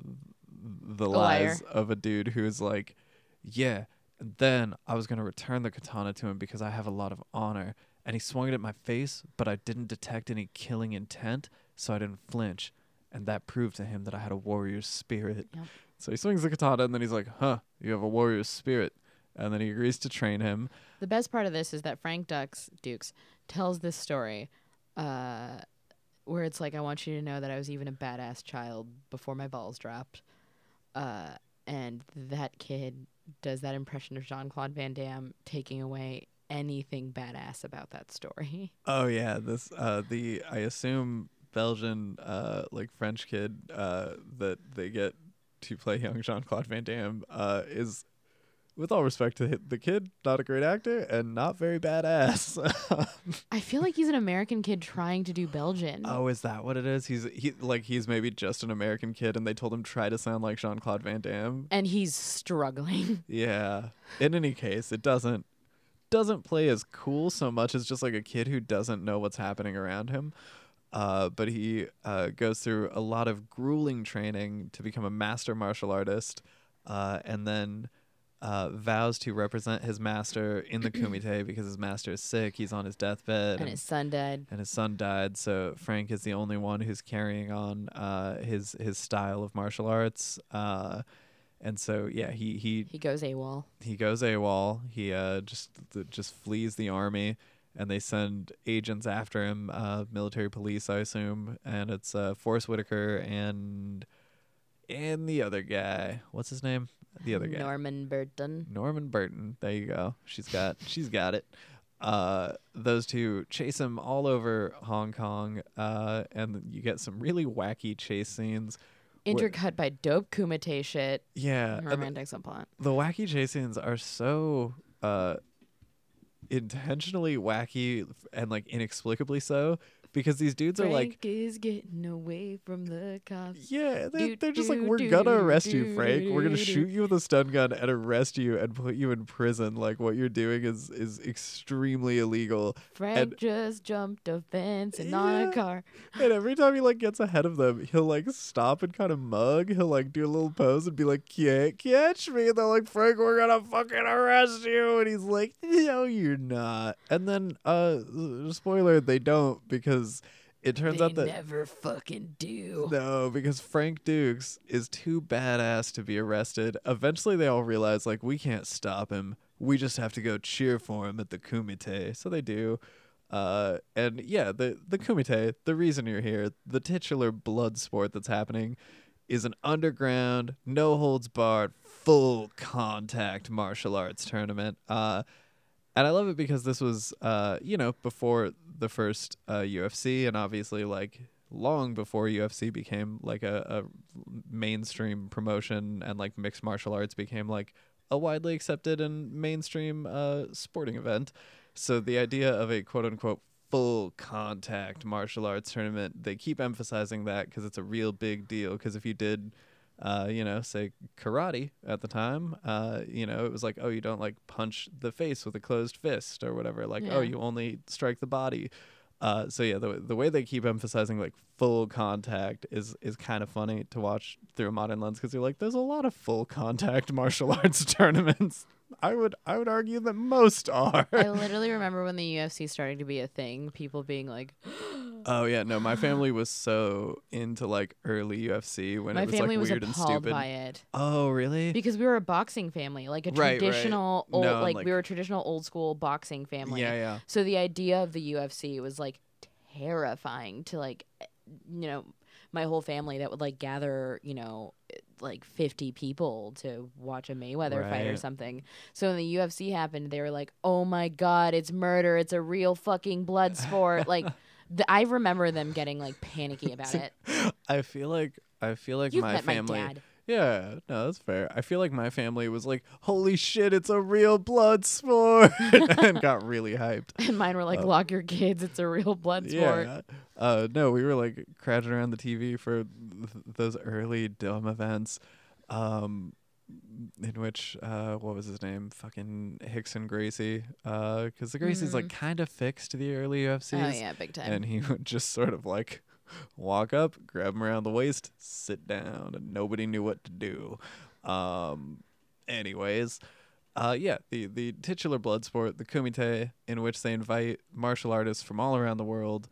the liar. lies of a dude who's like, yeah, and then I was gonna return the katana to him because I have a lot of honor. And he swung it at my face, but I didn't detect any killing intent, so I didn't flinch. And that proved to him that I had a warrior's spirit. Yep. So he swings the katana, and then he's like, huh, you have a warrior's spirit. And then he agrees to train him. The best part of this is that Frank Dux Dukes tells this story, uh, where it's like, I want you to know that I was even a badass child before my balls dropped. Uh, and that kid does that impression of Jean Claude Van Damme, taking away anything badass about that story. Oh yeah, this uh the I assume Belgian uh like French kid uh that they get to play young Jean Claude Van Damme uh is with all respect to the kid, not a great actor and not very badass. I feel like he's an American kid trying to do Belgian. oh, is that what it is? He's he like he's maybe just an American kid and they told him try to sound like Jean Claude Van Damme. And he's struggling. Yeah. In any case, it doesn't doesn't play as cool so much as just like a kid who doesn't know what's happening around him. Uh, but he uh, goes through a lot of grueling training to become a master martial artist, uh, and then uh, vows to represent his master in the kumite because his master is sick. He's on his deathbed, and his son died. and his son died. So Frank is the only one who's carrying on uh, his his style of martial arts. Uh, and so yeah, he he He goes AWOL. he goes AWOL. He uh just th- just flees the army, and they send agents after him, uh, military police, I assume, and it's uh Forest Whitaker and and the other guy. What's his name? The other guy. Norman Burton. Norman Burton. There you go. She's got she's got it. Uh, those two chase him all over Hong Kong, uh, and you get some really wacky chase scenes. Intercut by dope kumite shit. Yeah, romantic subplot. the wacky chase scenes are so uh intentionally wacky and like inexplicably so because these dudes are like Frank is getting away from the cops. yeah they're, Do, they're just like we're gonna arrest you frank. We're gonna shoot you with a stun gun and arrest you and put you in prison. Like what you're doing is is extremely illegal. Frank And- just jumped a fence and on a car. and every time he like gets ahead of them he'll like stop and kind of mug. He'll like do a little pose and be like can't catch me. And they're like frank we're gonna fucking arrest you. And he's like no you're not. And then uh spoiler they don't because it turns they out that never fucking do. no, because Frank Dux is too badass to be arrested. Eventually, they all realize, like, we can't stop him. We just have to go cheer for him at the Kumite. So they do. Uh, and yeah, the, the Kumite, the reason you're here, the titular blood sport that's happening is an underground, no holds barred, full contact martial arts tournament. Uh, and I love it because this was, uh, you know, before the first uh, UFC, and obviously like long before UFC became like a, a mainstream promotion, and like mixed martial arts became like a widely accepted and mainstream uh, sporting event. So the idea of a quote unquote full contact martial arts tournament, they keep emphasizing that because it's a real big deal. Because if you did uh, you know, say karate at the time, uh, you know, it was like, oh, you don't like punch the face with a closed fist or whatever. Like, oh, you only strike the body. Uh, so yeah, the the way they keep emphasizing like full contact is is kind of funny to watch through a modern lens because you're like, there's a lot of full contact martial arts tournaments. I would I would argue that most are. I literally remember when the UFC started to be a thing, people being like, oh yeah, no, my family was so into like early UFC when my it was family like was weird and stupid. by it Oh really? because we were a boxing family, like a Right, right. traditional old, No, like, like- we were a traditional old school boxing family. yeah, yeah. So the idea of the UFC was like terrifying to like, eh, you know, my whole family that would like gather, you know, eh, like 50 people to watch a Mayweather fight or something. So when the UFC happened, they were like, "Oh my god, it's murder. It's a real fucking blood sport." like the, I remember them getting like panicky about it. I feel like I feel like You've my met family. my dad. Yeah, no, that's fair. I feel like my family was like, "Holy shit, it's a real blood sport," and got really hyped. And mine were like, Uh, "Lock your kids. It's a real blood sport." Yeah. Uh, no, we were like crouching around the TV for th- those early dumb events. Um, in which uh what was his name fucking Rickson Gracie uh because the Gracie's like kind of fixed the early UFCs Mm. oh yeah, big time. and he would just sort of like walk up grab him around the waist sit down and nobody knew what to do um anyways uh yeah the the titular blood sport the kumite in which they invite martial artists from all around the world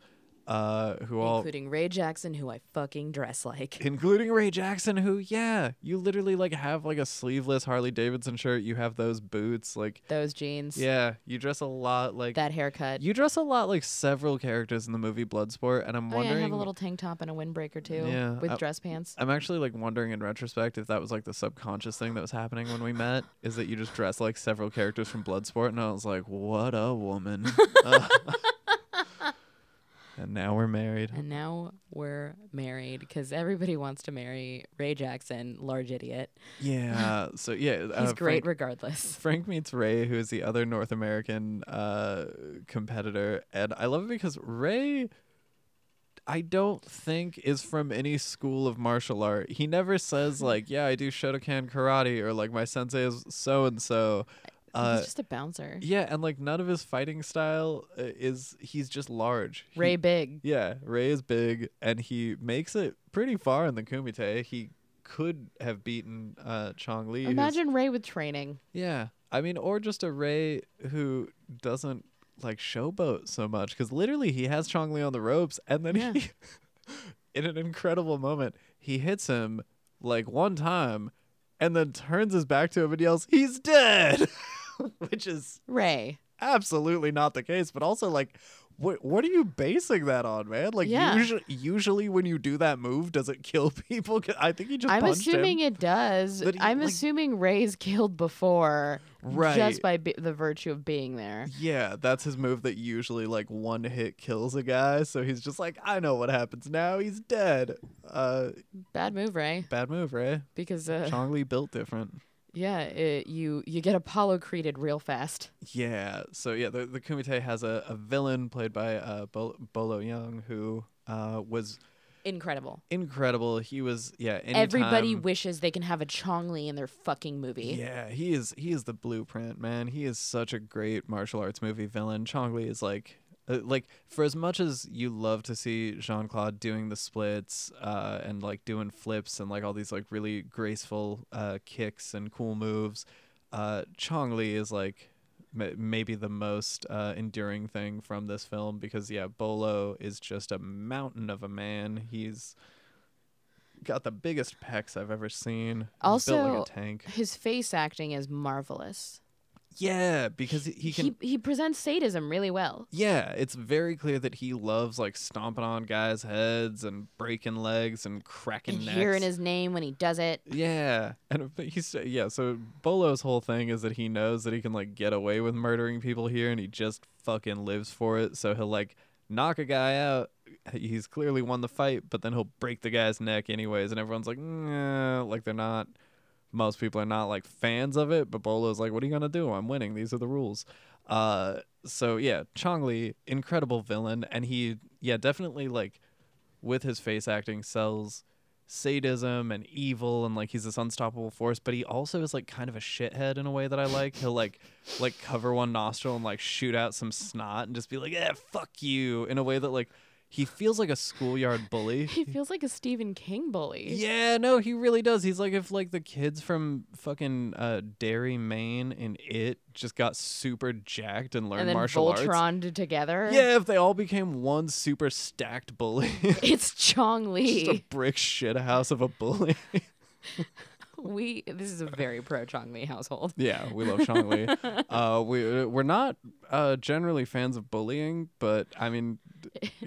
uh who all including Ray Jackson, who I fucking dress like. including Ray Jackson, who, yeah, you literally like have like a sleeveless Harley Davidson shirt. You have those boots, like, Those jeans, yeah, you dress a lot like that haircut. You dress a lot like several characters in the movie Bloodsport, and I'm oh yeah, I wondering. have a little tank top and a windbreaker too, Yeah, with I- dress pants. I'm actually like wondering in retrospect if that was like the subconscious thing that was happening when we met. Is that you just dress like several characters from Bloodsport, and I was like, what a woman. Uh, and now we're married. And now we're married because everybody wants to marry Ray Jackson, large idiot. Yeah. So yeah, He's uh, great Frank- regardless. Frank meets Ray, who is the other North American uh, competitor, and I love it because Ray, I don't think is from any school of martial art. He never says like, "Yeah, I do Shotokan karate" or like, "My sensei is so and so." Uh, He's just a bouncer. yeah, and like none of his fighting style uh, is. He's just large. He- Ray Big. yeah, Ray is big, and he makes it pretty far in the Kumite. He could have beaten uh, Chong Li. Imagine Ray with training. yeah. I mean, or just a Ray who doesn't like showboat so much because literally he has Chong Li on the ropes and then Yeah. he, in an incredible moment, he hits him like one time and then turns his back to him and yells, He's dead! Which is Ray. absolutely not the case, but also like, what what are you basing that on, man? Like Yeah. usually, usually when you do that move, does it kill people? I think he just I'm assuming him. it does. But he, I'm like- assuming Ray's killed before, Right. just by be- the virtue of being there. Yeah, that's his move that usually like one hit kills a guy. So he's just like, I know what happens now. He's dead. Uh, Bad move, Ray. bad move, Ray. Because uh, Chong Li built different. Yeah, it, you you get Apollo created real fast. Yeah. So yeah, the the Kumite has a, a villain played by uh Bol- Bolo Yeung who uh was Incredible. incredible. He was yeah. Everybody wishes they can have a Chong Li in their fucking movie. Yeah, he is he is the blueprint, man. He is such a great martial arts movie villain. Chong Li is like uh, like for as much as you love to see Jean-Claude doing the splits uh and like doing flips and like all these like really graceful uh kicks and cool moves, uh Chong Li is like ma- maybe the most uh enduring thing from this film because yeah, Bolo is just a mountain of a man. He's got the biggest pecs I've ever seen. Like Also, a tank. His face acting is marvelous. Yeah, because he he can. he, he presents sadism really well. yeah, it's very clear that he loves like stomping on guys' heads and breaking legs and cracking And necks. hearing his name when he does it. yeah, and he's yeah. So Bolo's whole thing is that he knows that he can like get away with murdering people here, and he just fucking lives for it. So he'll like knock a guy out. He's clearly won the fight, but then he'll break the guy's neck anyways, and everyone's like, nah, like they're not. Most people are not like fans of it, but Bolo's like, what are you gonna do? I'm winning. These are the rules. Uh, so yeah, Chong Li, incredible villain, and he yeah definitely like with his face acting sells sadism and evil and like he's this unstoppable force but he also is like kind of a shithead in a way that i like he'll like like cover one nostril and like shoot out some snot and just be like yeah fuck you in a way that like he feels like a schoolyard bully He feels like a Stephen King bully. yeah, no, he really does. He's like if like the kids from fucking uh Derry, Maine in it just got super jacked and learned and then martial arts. Together. Yeah, if they all became one super stacked bully. It's Chong just a brick shit house of a bully. we this is a very pro Chong Li household. yeah, we love Chong Li. Uh, we we're not uh, generally fans of bullying, but I mean,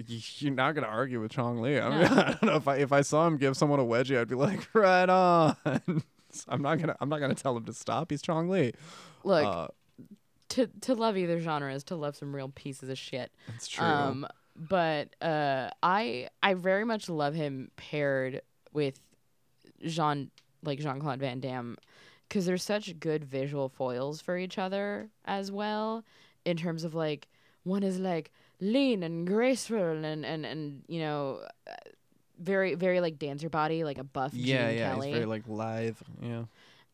you're not gonna argue with Chong Li. I, mean, No. I don't know if I if I saw him give someone a wedgie, I'd be like, right on. I'm not gonna I'm not gonna tell him to stop. He's Chong Li. Look, uh, to to love either genre is to love some real pieces of shit. That's true. Um, but uh, I I very much love him paired with Jean like Jean Claude Van Damme because they're such good visual foils for each other as well in terms of like one is like lean and graceful and and and you know uh, very very like dancer body like a buff yeah, Gene yeah, Kelly he's very like lithe. Yeah,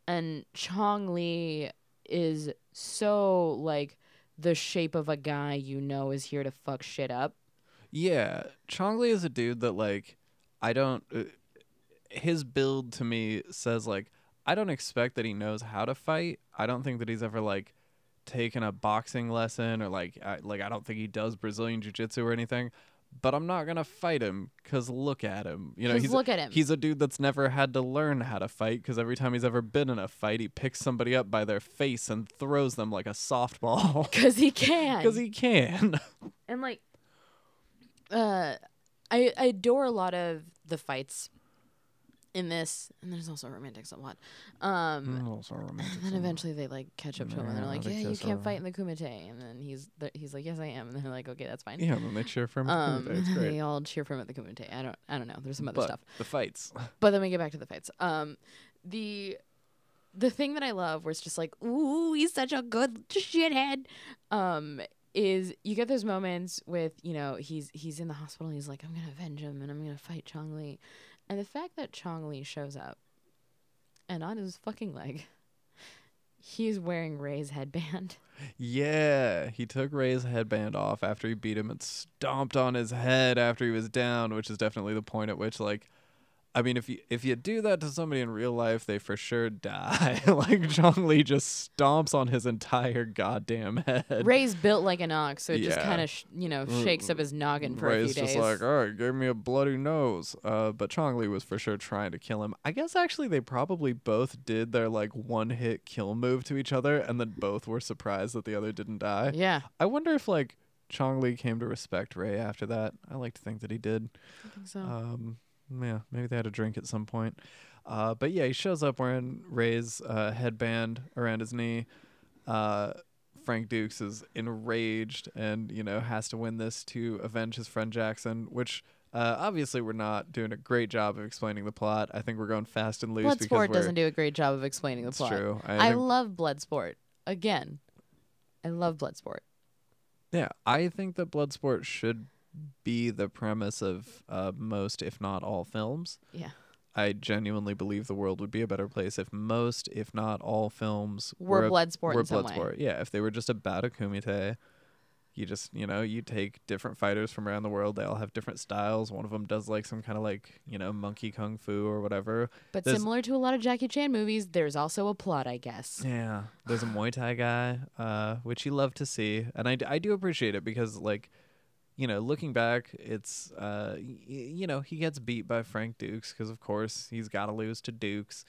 and Chong Li is so like the shape of a guy you know is here to fuck shit up. Yeah, Chong Li is a dude that like I don't. His build to me says like I don't expect that he knows how to fight. I don't think that he's ever like taken a boxing lesson or like I, like I don't think he does Brazilian jiu-jitsu or anything. But I'm not gonna fight him because look at him. You know, he's look at him. He's a dude that's never had to learn how to fight because every time he's ever been in a fight, he picks somebody up by their face and throws them like a softball Cause he can. because he can. and like uh I, I adore a lot of the fights in this and there's also romantic somewhat um and then eventually they like catch up to him and they're like yeah you can't fight in the kumite and then he's th- he's like yes i am and they're like okay that's fine. Yeah, and they cheer for him. the um Kumite. It's they all cheer for him at the kumite. I don't i don't know. There's some other But stuff. the fights. but then we get back to the fights. Um the the thing that i love where it's just like ooh he's such a good shithead um is you get those moments with you know he's he's in the hospital and he's like i'm gonna avenge him and i'm gonna fight chong li and the fact that chong li shows up and on his fucking leg he's wearing ray's headband. Yeah, he took Ray's headband off after he beat him and stomped on his head after he was down, which is definitely the point at which like I mean if you if you do that to somebody in real life, they for sure die. like Chong Li just stomps on his entire goddamn head. ray's built like an ox so it just kind of sh- you know shakes up his noggin for Ray's a few days just like, all right, gave me a bloody nose. Uh, but Chong Li was for sure trying to kill him. I guess actually they probably both did their like one hit kill move to each other, and then both were surprised that the other didn't die. yeah I wonder if like Chong Li came to respect Ray after that. I like to think that he did. i think so Um, yeah, maybe they had a drink at some point. Uh, but yeah, he shows up wearing Ray's uh, headband around his knee. Uh, Frank Dux is enraged and you know has to win this to avenge his friend Jackson, which. Uh, obviously, we're not doing a great job of explaining the plot. I think we're going fast and loose Bloodsport doesn't do a great job of explaining the it's plot. true. I, I love Bloodsport. Again, I love Bloodsport. Yeah, I think that Bloodsport should be the premise of uh, most, if not all, films. Yeah. I genuinely believe the world would be a better place if most, if not all, films We're were, Bloodsport were in some way. Bloodsport. Yeah, if they were just about a kumite, you just you know you take different fighters from around the world. They all have different styles. One of them does like some kind of like you know monkey kung fu or whatever. But There's- similar to a lot of Jackie Chan movies, there's also a plot, I guess. Yeah, there's a Muay Thai guy, uh, which you love to see, and I I do appreciate it because like, you know, looking back, it's uh, y- you know, he gets beat by Frank Dux because of course he's got to lose to Dux,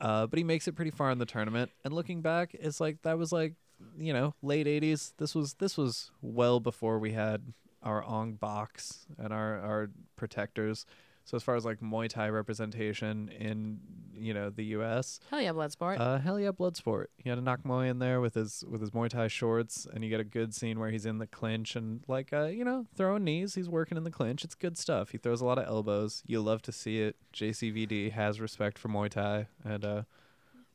uh, but he makes it pretty far in the tournament. And looking back, it's like that was like, you know, late '80s. This was this was well before we had our Ong Baks and our our protectors. So as far as like Muay Thai representation in you know the U.S. Hell yeah, Bloodsport. Uh, hell yeah, Bloodsport. You had a nak muay in there with his with his Muay Thai shorts, and you get a good scene where he's in the clinch and like uh, you know, throwing knees. He's working in the clinch. It's good stuff. He throws a lot of elbows. You love to see it. JCVD has respect for Muay Thai, and uh,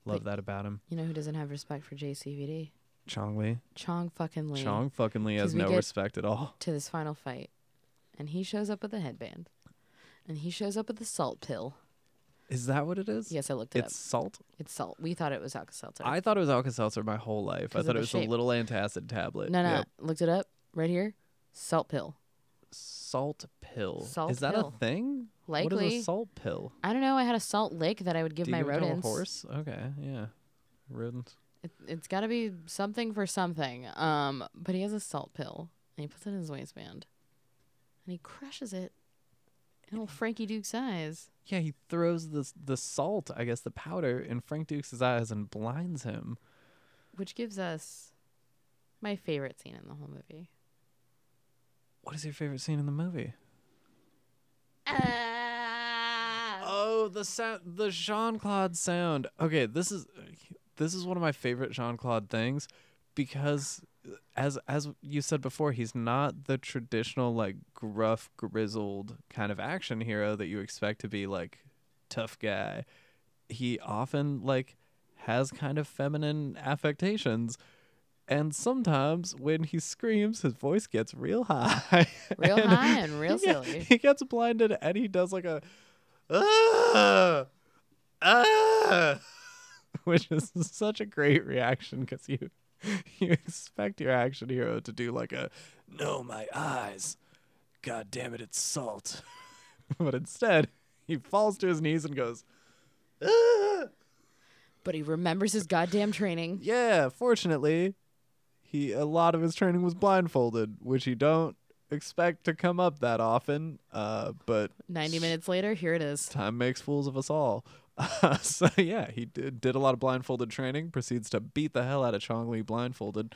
love But- that about him. you know who doesn't have respect for JCVD? Chong Li, Chong fucking Li. Chong fucking Li has no respect at all. To this final fight. And he shows up with a headband. And he shows up with a salt pill. Is that what it is? Yes, I looked it It's salt. up. It's salt. We thought it was Alka Seltzer. I thought it was Alka Seltzer my whole life. I thought it was shape. a little antacid tablet. no, no. Yep. Looked it up. Right here. Salt pill. Salt pill. Salt is that pill. a thing? What Likely. is a salt pill? I don't know. I had a salt lick that I would give Do my you give it to rodents. a horse? Okay, yeah. Rodents. It, it's got to be something for something. Um, but he has a salt pill and he puts it in his waistband, and he crushes it in old Frankie Duke's eyes. Yeah, he throws the the salt, I guess the powder, in Frank Dukes' eyes and blinds him. which gives us my favorite scene in the whole movie. What is your favorite scene in the movie? Ah! Oh, the sound, the Jean Claude sound. Okay, this is this is one of my favorite Jean Claude things because as as you said before, he's not the traditional like gruff, grizzled kind of action hero that you expect to be like tough guy. He often like has kind of feminine affectations. And sometimes when he screams, his voice gets real high. Real And high and real he silly. He gets blinded and he does like a ah, ah. which is such a great reaction because you you expect your action hero to do like a no my eyes, god damn it, it's salt, but instead he falls to his knees and goes. "Ah!" But he remembers his goddamn training. Yeah, fortunately, he a lot of his training was blindfolded, which you don't expect to come up that often. Uh, but 90 minutes later, here it is. time makes fools of us all. So yeah, he did, did a lot of blindfolded training. Proceeds to beat the hell out of Chong Li blindfolded.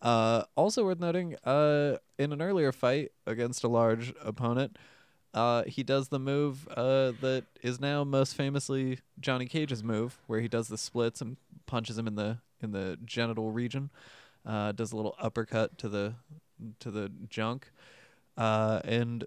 Uh, also worth noting, uh, in an earlier fight against a large opponent, uh, he does the move uh, that is now most famously Johnny Cage's move, where he does the splits and punches him in the in the genital region. Uh, does a little uppercut to the to the junk, uh, and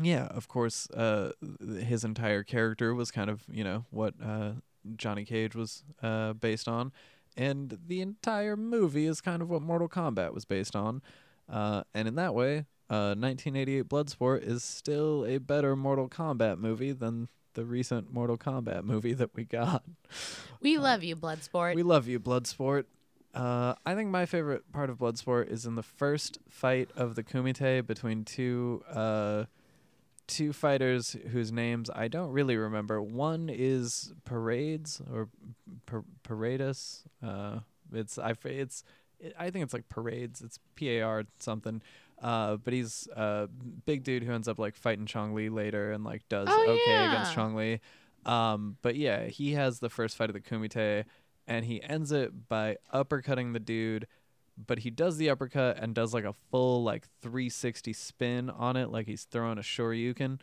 yeah, of course, uh, his entire character was kind of you know what uh, Johnny Cage was uh, based on, and the entire movie is kind of what Mortal Kombat was based on, uh, and in that way, uh, 1988 Bloodsport is still a better Mortal Kombat movie than the recent Mortal Kombat movie that we got. We love you, Bloodsport. We love you, Bloodsport. Uh, I think my favorite part of Bloodsport is in the first fight of the Kumite between two uh, two fighters whose names I don't really remember. One is Parades or Par- Paradis. Uh, it's I it's it, I think it's like Parades. It's P A R something. Uh, but he's a big dude who ends up like fighting Chong Li later and like does Oh, okay against. Chong Li. Um, but yeah, he has the first fight of the Kumite, and he ends it by uppercutting the dude. But he does the uppercut and does like a full like 360 spin on it, like he's throwing a shoryuken.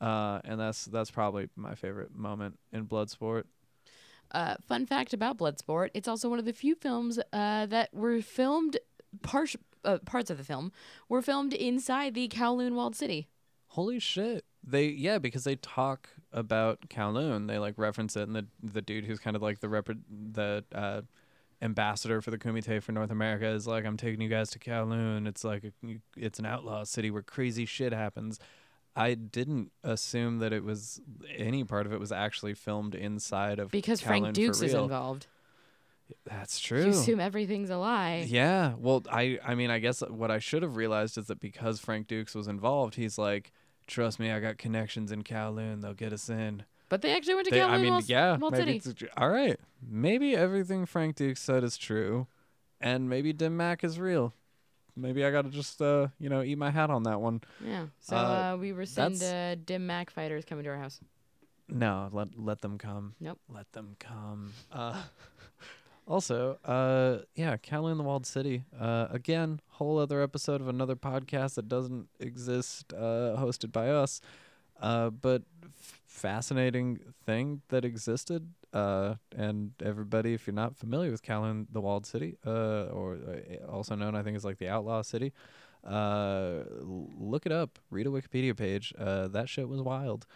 Uh, and that's that's probably my favorite moment in Bloodsport. Uh, fun fact about Bloodsport: it's also one of the few films uh, that were filmed. Par- uh, parts of the film were filmed inside the Kowloon walled city. Holy shit! They yeah, because they talk about Kowloon. They like reference it, and the the dude who's kind of like the rep the uh, ambassador for the Kumite for North America is like, I'm taking you guys to Kowloon. It's like a, it's an outlaw city where crazy shit happens. I didn't assume that it was any part of it was actually filmed inside of Because Kowloon Frank Dux is involved. That's You true. assume everything's a lie. Yeah. Well, I I mean, I guess what I should have realized is that because Frank Dux was involved, he's like, trust me, I got connections in Kowloon. They'll get us in. But they actually went to They- Kowloon I mean, yeah, maybe city. all right. Maybe everything Frank Duke said is true, and maybe Dim Mak is real. Maybe I gotta just uh, you know, eat my hat on that one. Yeah. So Uh, uh, we rescind uh, dim Mak fighters coming to our house. No, let let them come. Nope. Let them come. Uh, also, uh, yeah, Kowloon the Walled City. Uh, again, whole other episode of another podcast that doesn't exist, uh, hosted by us. Uh, but fascinating thing that existed. Uh, and everybody, if you're not familiar with Kowloon the Walled City, uh, or uh, also known, I think, as like the Outlaw City, uh, look it up. Read a Wikipedia page. Uh, that shit was wild.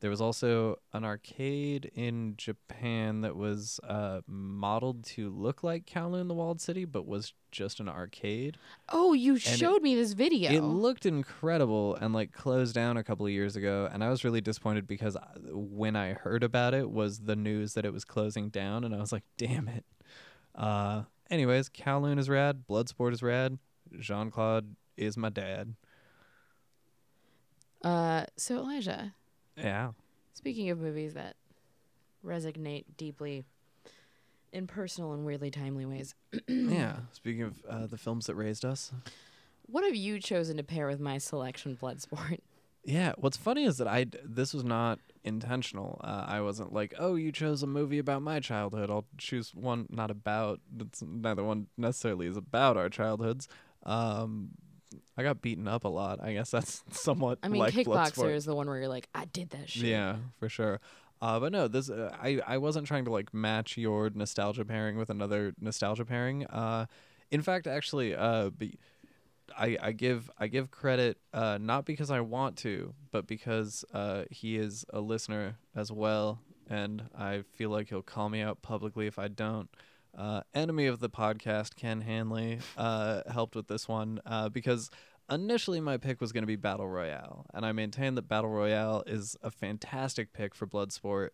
There was also an arcade in Japan that was uh, modeled to look like Kowloon the Walled City, but was just an arcade. Oh, you it- showed me this video. It looked incredible and like closed down a couple of years ago, and I was really disappointed because I- when I heard about it was the news that it was closing down, and I was like, damn it. Uh, anyways, Kowloon is rad, Bloodsport is rad, Jean Claude is my dad. uh, so Elijah, Yeah. speaking of movies that resonate deeply in personal and weirdly timely ways, yeah. Speaking of uh, the films that raised us, what have you chosen to pair with my selection, Bloodsport? Yeah, what's funny is that I d- this was not intentional. Uh, I wasn't like, oh, you chose a movie about my childhood. I'll choose one not about. It's neither one necessarily is about our childhoods. Um, I got beaten up a lot. I guess that's somewhat. I mean, like Kickboxer is the one where you're like, I did that shit. Yeah, for sure. Uh, but no, this uh, I I wasn't trying to like match your nostalgia pairing with another nostalgia pairing. Uh, in fact, actually, uh, be, I I give I give credit uh not because I want to, but because uh he is a listener as well, and I feel like he'll call me out publicly if I don't. Uh, enemy of the podcast, Ken Hanley, uh, helped with this one uh, because initially my pick was going to be Battle Royale, and I maintain that Battle Royale is a fantastic pick for Bloodsport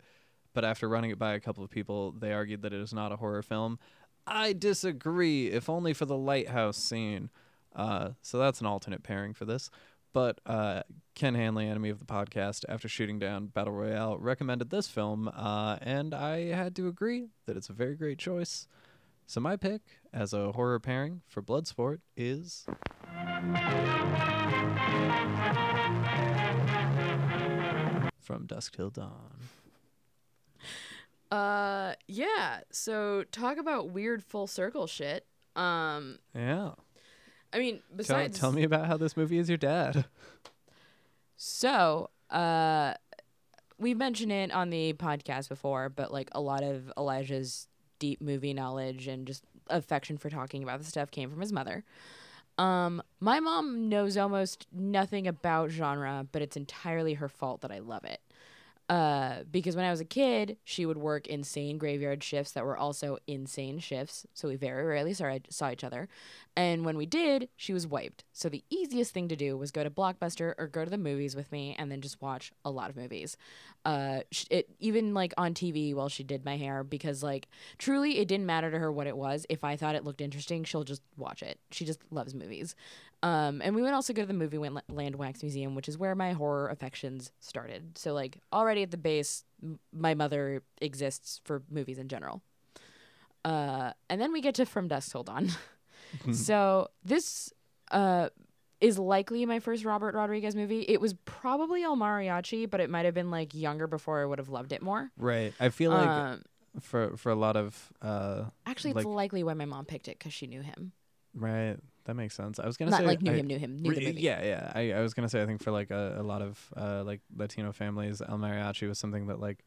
but after running it by a couple of people, they argued that it is not a horror film. I disagree, if only for the lighthouse scene. Uh, so that's an alternate pairing for this. But uh, Ken Hanley, enemy of the podcast, after shooting down Battle Royale, recommended this film, uh, and I had to agree that it's a very great choice. So my pick as a horror pairing for Bloodsport is From Dusk Till Dawn. Uh, yeah. So talk about weird full circle shit. Um, Yeah. I mean, Tell, besides tell me about how this movie is your dad. So, uh, we mentioned it on the podcast before, but like a lot of Elijah's deep movie knowledge and just affection for talking about the stuff came from his mother. Um, my mom knows almost nothing about genre, but it's entirely her fault that I love it. Uh, because when I was a kid, she would work insane graveyard shifts that were also insane shifts. So we very rarely saw, saw each other. And when we did, she was wiped. So the easiest thing to do was go to Blockbuster or go to the movies with me and then just watch a lot of movies. Uh, it even like on TV while she did my hair because like truly it didn't matter to her what it was. If I thought it looked interesting, she'll just watch it. She just loves movies. Um, and we would also go to the Movie Land Wax Museum, which is where my horror affections started. So like already at the base, m- my mother exists for movies in general. Uh, and then we get to From Dusk Till Dawn. so this uh, is likely my first Robert Rodriguez movie. It was probably El Mariachi, but it might have been like younger before I would have loved it more. Right. I feel like um, for for a lot of uh actually, it's likely why my mom picked it because she knew him. right that makes sense. I was gonna Not say like knew I- him, knew him, knew the Re- movie. Yeah, yeah. I, I was gonna say I think for like a, a lot of uh like Latino families, El Mariachi was something that like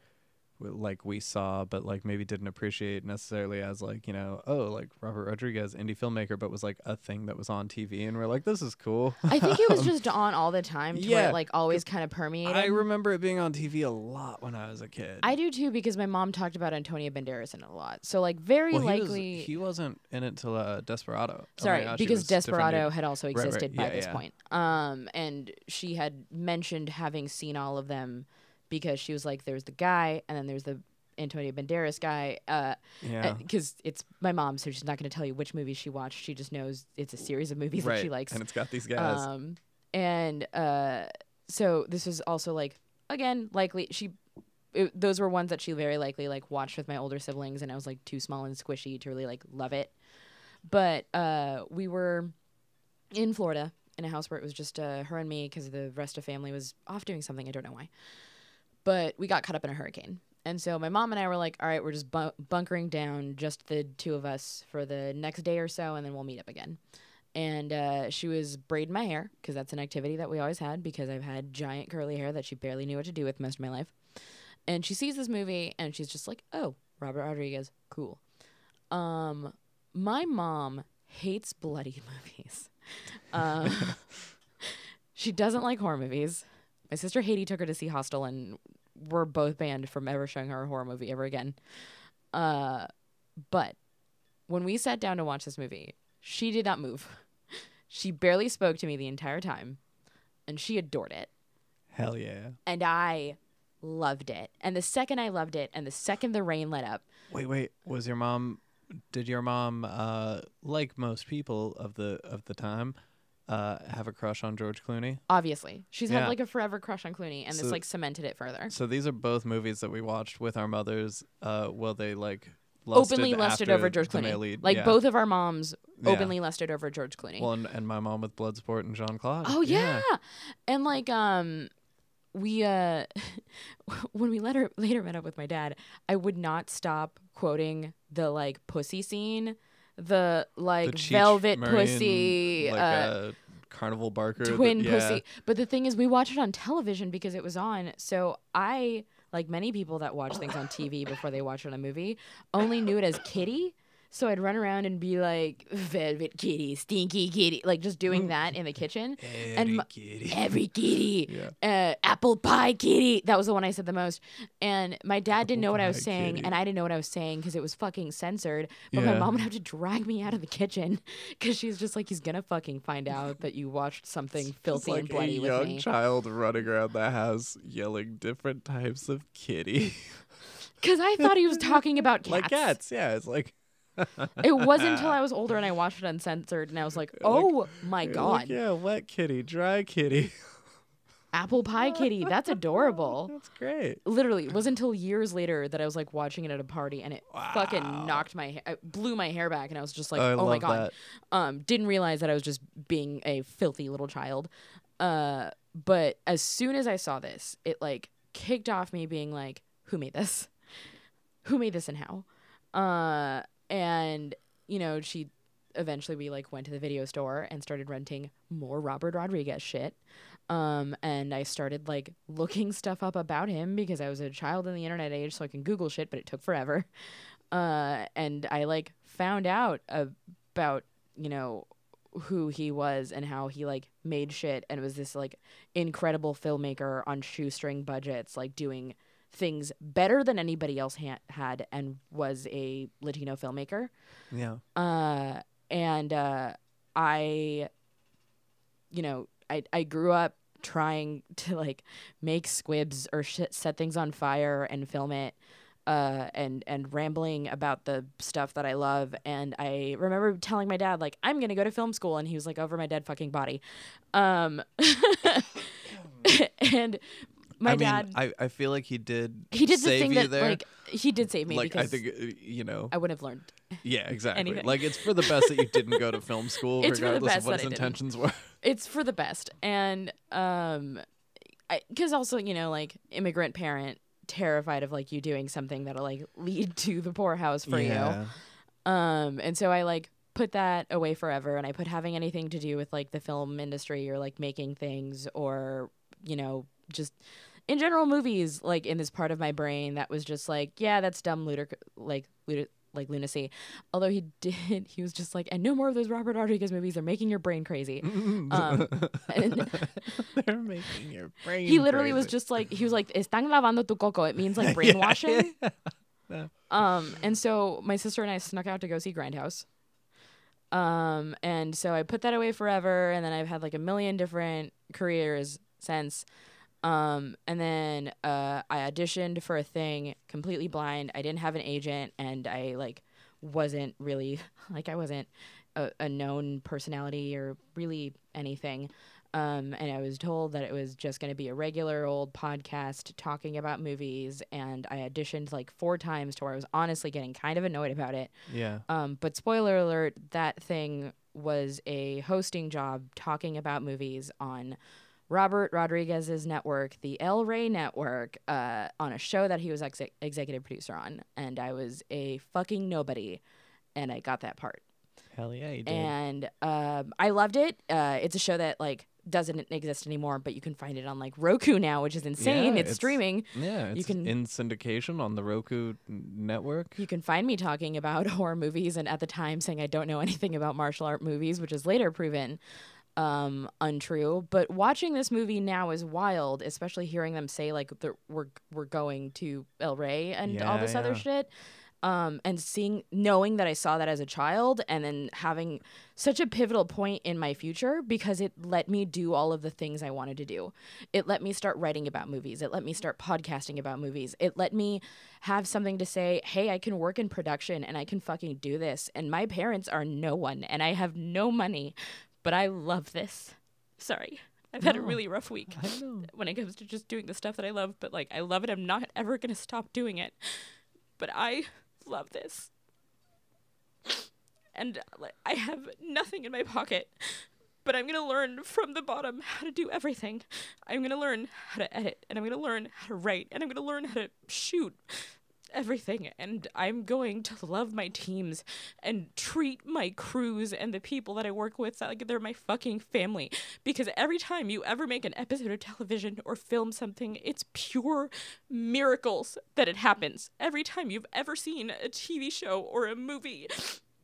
like we saw but like maybe didn't appreciate necessarily as like you know oh like Robert Rodriguez indie filmmaker but was like a thing that was on TV and we're like this is cool. I think it was just on all the time to where Yeah, it like always kind of permeated. I remember it being on TV a lot when I was a kid. I do too because my mom talked about Antonio Banderas in it a lot. So like very well, he, was, likely he wasn't in it till uh, Desperado. El Sorry, Mariachi because Desperado had also right. existed by Yeah, this yeah. point. Um, and she had mentioned having seen all of them because she was like, "There's the guy, and then there's the Antonio Banderas guy." Uh, Yeah. because it's my mom, so she's not going to tell you which movies she watched. She just knows it's a series of movies right. that she likes. and it's got these guys. Um, and uh, so this was also like again likely she. It, those were ones that she very likely like watched with my older siblings, and I was like too small and squishy to really like love it. But uh, we were in Florida in a house where it was just uh, her and me because the rest of family was off doing something. I don't know why. But we got caught up in a hurricane. And so my mom and I were like, all right, we're just bu- bunkering down, just the two of us for the next day or so, and then we'll meet up again. And uh, she was braiding my hair because that's an activity that we always had because I've had giant curly hair that she barely knew what to do with most of my life. And she sees this movie and she's just like, oh, Robert Rodriguez, cool. Um, my mom hates bloody movies. Um, she doesn't like horror movies. My sister Haiti took her to see Hostel, and we're both banned from ever showing her a horror movie ever again. Uh, but when we sat down to watch this movie, she did not move. She barely spoke to me the entire time, and she adored it. Hell yeah. And I loved it. And the second I loved it, and the second the rain let up, Wait, wait. Was your mom? Did your mom, uh, like most people of the of the time, uh, have a crush on George Clooney? obviously, she's Yeah. had like a forever crush on Clooney, and this like cemented it further. So these are both movies that we watched with our mothers. Uh, while they like lusted Openly lusted after over George the Clooney. lead. Like Yeah. both of our moms Yeah. openly lusted over George Clooney. Well, and, and my mom with Bloodsport and Jean Claude. Oh yeah. And like um we uh when we later later met up with my dad, I would not stop quoting the like pussy scene, the The like Cheech velvet Marin, pussy like uh, uh, Carnival Barker, the- twin yeah. pussy. But the thing is we watched it on television because it was on. So I like many people that watch things on TV before they watch it on a movie, only knew it as Kitty. So I'd run around and be like, Velvet Kitty, Stinky Kitty, like just doing that in the kitchen. And Eddie my- Kitty. Every kitty, Yeah. uh, apple pie kitty. That was the one I said the most. And my dad didn't know what I was saying, kitty. and I didn't know what I was saying because it was fucking censored. But my mom would have to drag me out of the kitchen because she's just like, he's gonna fucking find out that you watched something filthy It's and like bloody a with young me. child running around the house yelling different types of kitty. Because I thought he was talking about cats. like cats. Yeah, it's like It wasn't until I was older and I watched it uncensored and I was like, oh my god, like, yeah, wet kitty, dry kitty. apple pie kitty, that's adorable. That's great. Literally, it wasn't until years later that I was like watching it at a party and it fucking knocked my hair, it blew my hair back and I was just like, I oh my god. that. Um, didn't realize that I was just being a filthy little child. Uh, but as soon as I saw this, it like kicked off me being like, who made this? Who made this and how? Uh, and you know, she eventually we like went to the video store and started renting more Robert Rodriguez shit. Um, and I started like looking stuff up about him because I was a child in the internet age, so I can Google shit, but it took forever. Uh, and I like found out about you know who he was and how he like made shit and it was this like incredible filmmaker on shoestring budgets like doing things better than anybody else ha- had and was a latino filmmaker. Yeah. uh and uh i you know i i grew up trying to like make squibs or shit, set things on fire and film it uh and and rambling about the stuff that I love. And I remember telling my dad like I'm going to go to film school and he was like over my dead fucking body. Um and my I mean, dad I, I feel like he did. he did the save thing you that there. like he did save me like I think uh, you know. I wouldn't have learned Yeah, exactly. anything. Like it's for the best that you didn't go to film school, It's the regardless of what his intentions were. it's for the best and um because also you know like immigrant parent terrified of like you doing something that'll like lead to the poorhouse for yeah. you um and so i like put that away forever and i put having anything to do with like the film industry or like making things or you know just in general movies like in this part of my brain that was just like yeah that's dumb ludic like ludic- like lunacy. Although he did he was just like and no more of those robert rodriguez movies. They're making your brain crazy. Um, They're making your brain. he literally was just like he was like están lavando tu coco. It means like brainwashing. Um and so my sister and i snuck out to go see grindhouse. Um and so i put that away forever and then i've had like a million different careers since um and then uh i auditioned for a thing completely blind i didn't have an agent and i like wasn't really like i wasn't a, a known personality or really anything um, and I was told that it was just going to be a regular old podcast talking about movies. And I auditioned like four times to where I was honestly getting kind of annoyed about it. Yeah. Um, but spoiler alert, that thing was a hosting job talking about movies on Robert Rodriguez's network, the El Rey network, uh, on a show that he was ex- executive producer on. And I was a fucking nobody. And I got that part Hell yeah, you did. and um, I loved it. Uh, it's a show that like doesn't exist anymore, but you can find it on like Roku now, which is insane. Yeah, it's, it's- streaming. yeah, it's can- in syndication on the Roku network. You can find me talking about horror movies, and at the time saying I don't know anything about martial art movies, which is later proven um, untrue. But watching this movie now is wild, especially hearing them say like we're we're going to El Rey and all Yeah, this other shit. Um, and seeing, knowing that I saw that as a child, and then having such a pivotal point in my future because it let me do all of the things I wanted to do. It let me start writing about movies. It let me start podcasting about movies. It let me have something to say, hey, I can work in production and I can fucking do this. And my parents are no one and I have no money, but I love this. Sorry. I've had a really rough week when it comes to just doing the stuff that I love, but like I love it. I'm not ever going to stop doing it. But I love this. And like, I have nothing in my pocket, but I'm going to learn from the bottom how to do everything. I'm going to learn how to edit, and I'm going to learn how to write, and I'm going to learn how to shoot everything. And I'm going to love my teams and treat my crews and the people that I work with like they're my fucking family. Because every time you ever make an episode of television or film something, it's pure miracles that it happens. Every time you've ever seen a TV show or a movie,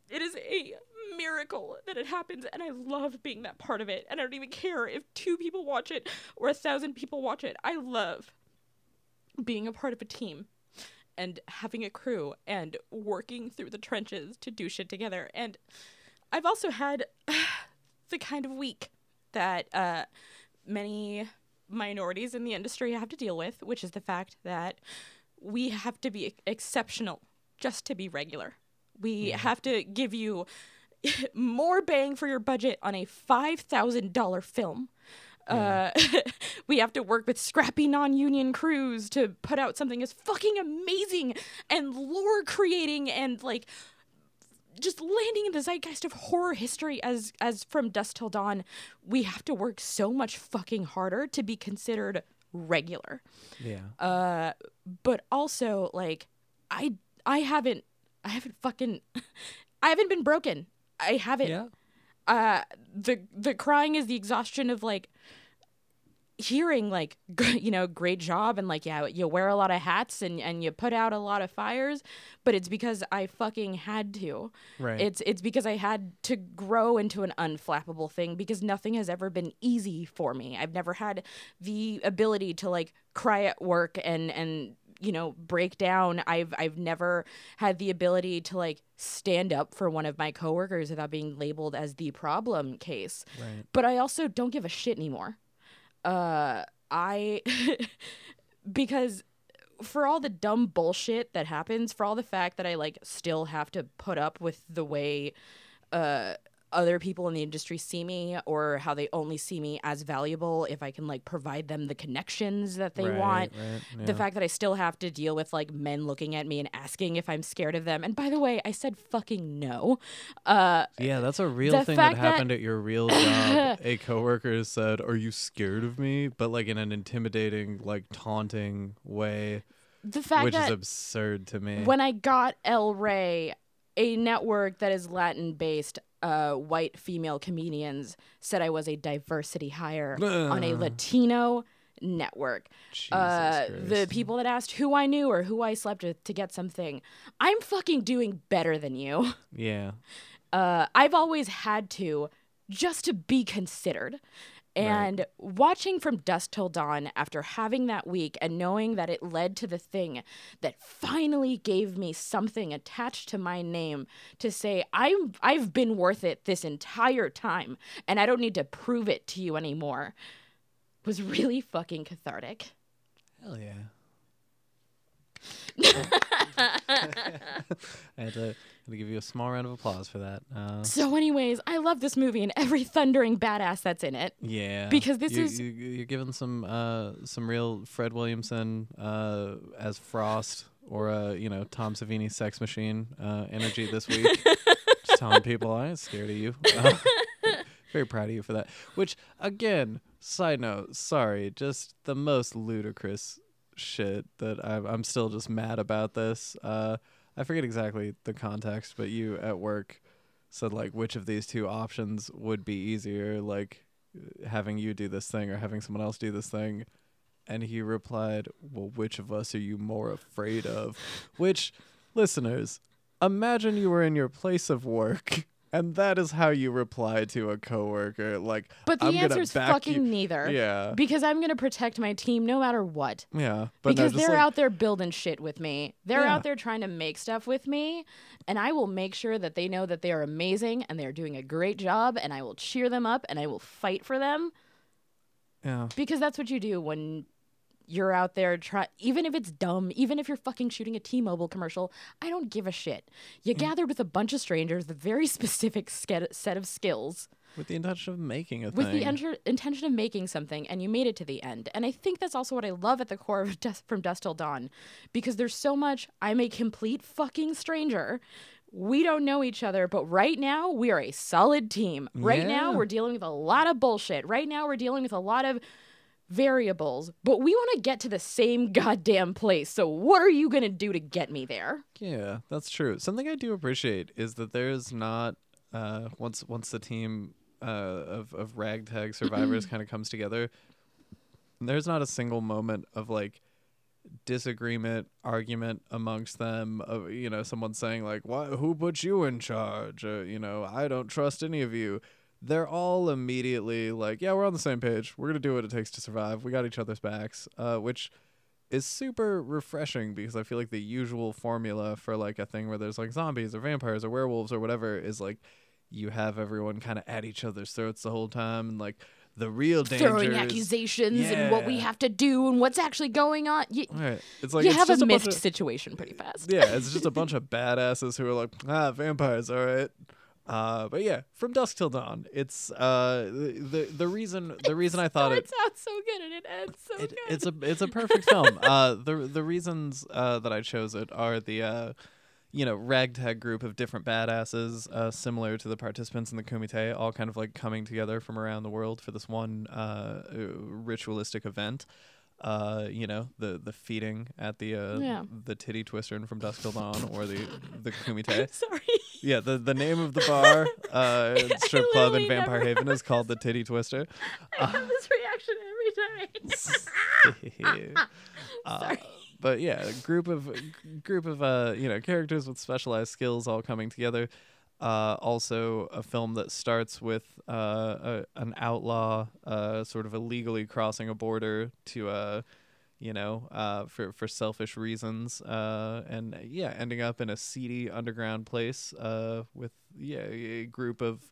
it is a miracle that it happens and I love being that part of it. And I don't even care if two people watch it or a thousand people watch it. I love being a part of a team and having a crew and working through the trenches to do shit together. And I've also had the kind of week that uh, many minorities in the industry have to deal with, which is the fact that we have to be exceptional just to be regular. We have to give you more bang for your budget on a $5,000 film. Uh, we have to work with scrappy non-union crews to put out something as fucking amazing and lore creating and like just landing in the zeitgeist of horror history as as from dusk till dawn we have to work so much fucking harder to be considered regular Yeah. uh but also like i i haven't i haven't fucking i haven't been broken i haven't yeah. Uh the the crying is the exhaustion of like hearing like you know great job and like yeah you wear a lot of hats and and you put out a lot of fires but it's because i fucking had to Right. it's it's because i had to grow into an unflappable thing because nothing has ever been easy for me i've never had the ability to like cry at work and and you know break down i've i've never had the ability to like stand up for one of my coworkers without being labeled as the problem case right. but I also don't give a shit anymore. Uh, I because for all the dumb bullshit that happens, for all the fact that I like still have to put up with the way uh other people in the industry see me or how they only see me as valuable if I can like provide them the connections that they right, want Right. the fact that I still have to deal with like men looking at me and asking if I'm scared of them. And by the way, I said fucking no. Uh, Yeah, that's a real thing that fact that- happened at your real job. a coworker said, "Are you scared of me?" But like in an intimidating, like taunting way, the fact which that is absurd to me. when I got El Rey, a network that is Latin based, uh, white female comedians said I was a diversity hire on a Latino network. Uh, the people that asked who I knew or who I slept with to get something, I'm fucking doing better than you. Yeah. uh, I've always had to just to be considered. And watching from dusk till dawn after having that week and knowing that it led to the thing that finally gave me something attached to my name to say I'm I've been worth it this entire time and I don't need to prove it to you anymore was really fucking cathartic. Hell yeah. I had to, had to give you a small round of applause for that. Uh, So anyways, I love this movie and every thundering badass that's in it. yeah, Because this you, is- you, you're giving some uh, some real Fred Williamson uh, as Frost or uh, you know Tom Savini Sex Machine uh, energy this week. Just telling people I ain't scared of you. Uh, very proud of you for that. Which again, side note, sorry, just the most ludicrous shit that I'm, I'm still just mad about this. Uh, I forget exactly the context, but you at work said like which of these two options would be easier, like having you do this thing or having someone else do this thing. And he replied, Well, which of us are you more afraid of? Which, listeners, imagine you were in your place of work and that is how you reply to a coworker. Like, But the I'm gonna answer's fucking you- neither. Yeah. Because I'm gonna protect my team no matter what. Yeah. No, because they're like, out there building shit with me. They're Yeah. out there trying to make stuff with me, and I will make sure that they know that they are amazing and they are doing a great job, and I will cheer them up and I will fight for them Yeah. because that's what you do when you're out there try even if it's dumb, even if you're fucking shooting a T-Mobile commercial, I don't give a shit. You mm. gathered with a bunch of strangers with very specific ske- set of skills With the intention of making a thing. with thing. the enter- intention of making something and you made it to the end and i think that's also what i love at the core of Dust from dust till dawn because there's so much i'm a complete fucking stranger we don't know each other but right now we are a solid team right now we're dealing with a lot of bullshit right now we're dealing with a lot of variables but we want to get to the same goddamn place so what are you going to do to get me there Yeah, that's true. Something I do appreciate is that there's not uh, once once the team uh, of of ragtag survivors kind of comes together. There's not a single moment of like disagreement, argument amongst them. Of you know, someone saying like, "Why? Who put you in charge?" Or, you know, I don't trust any of you. They're all immediately like, "Yeah, we're on the same page. We're gonna do what it takes to survive. We got each other's backs." Uh, which is super refreshing because I feel like the usual formula for like a thing where there's like zombies or vampires or werewolves or whatever is like you have everyone kind of at each other's throats the whole time and like the real danger. throwing accusations and what we have to do and what's actually going on. You, Right. It's like you it's have a just a of, situation pretty fast. yeah, it's just a bunch of badasses who are like, ah, vampires, all right. Uh, but yeah, from dusk till dawn. It's uh the the, the reason the reason I thought it out so good and it ends so it, good. it's a it's a perfect film. Uh, the the reasons uh, that I chose it are the uh, you know ragtag group of different badasses, uh, similar to the participants in the Kumite, all kind of like coming together from around the world for this one uh, ritualistic event. Uh, you know the the feeding at the uh, Yeah. the titty twister in from dusk till dawn, or the the Kumite. Sorry. Yeah, the the name of the bar, uh, strip club in Vampire Haven is called the Titty Twister. I have this reaction every time. Uh, Sorry. but yeah, a group of group of uh, you know characters with specialized skills all coming together. Uh, also, a film that starts with uh, a, an outlaw uh, sort of illegally crossing a border to uh, you know, uh, for for selfish reasons, uh, and yeah, ending up in a seedy underground place with yeah a group of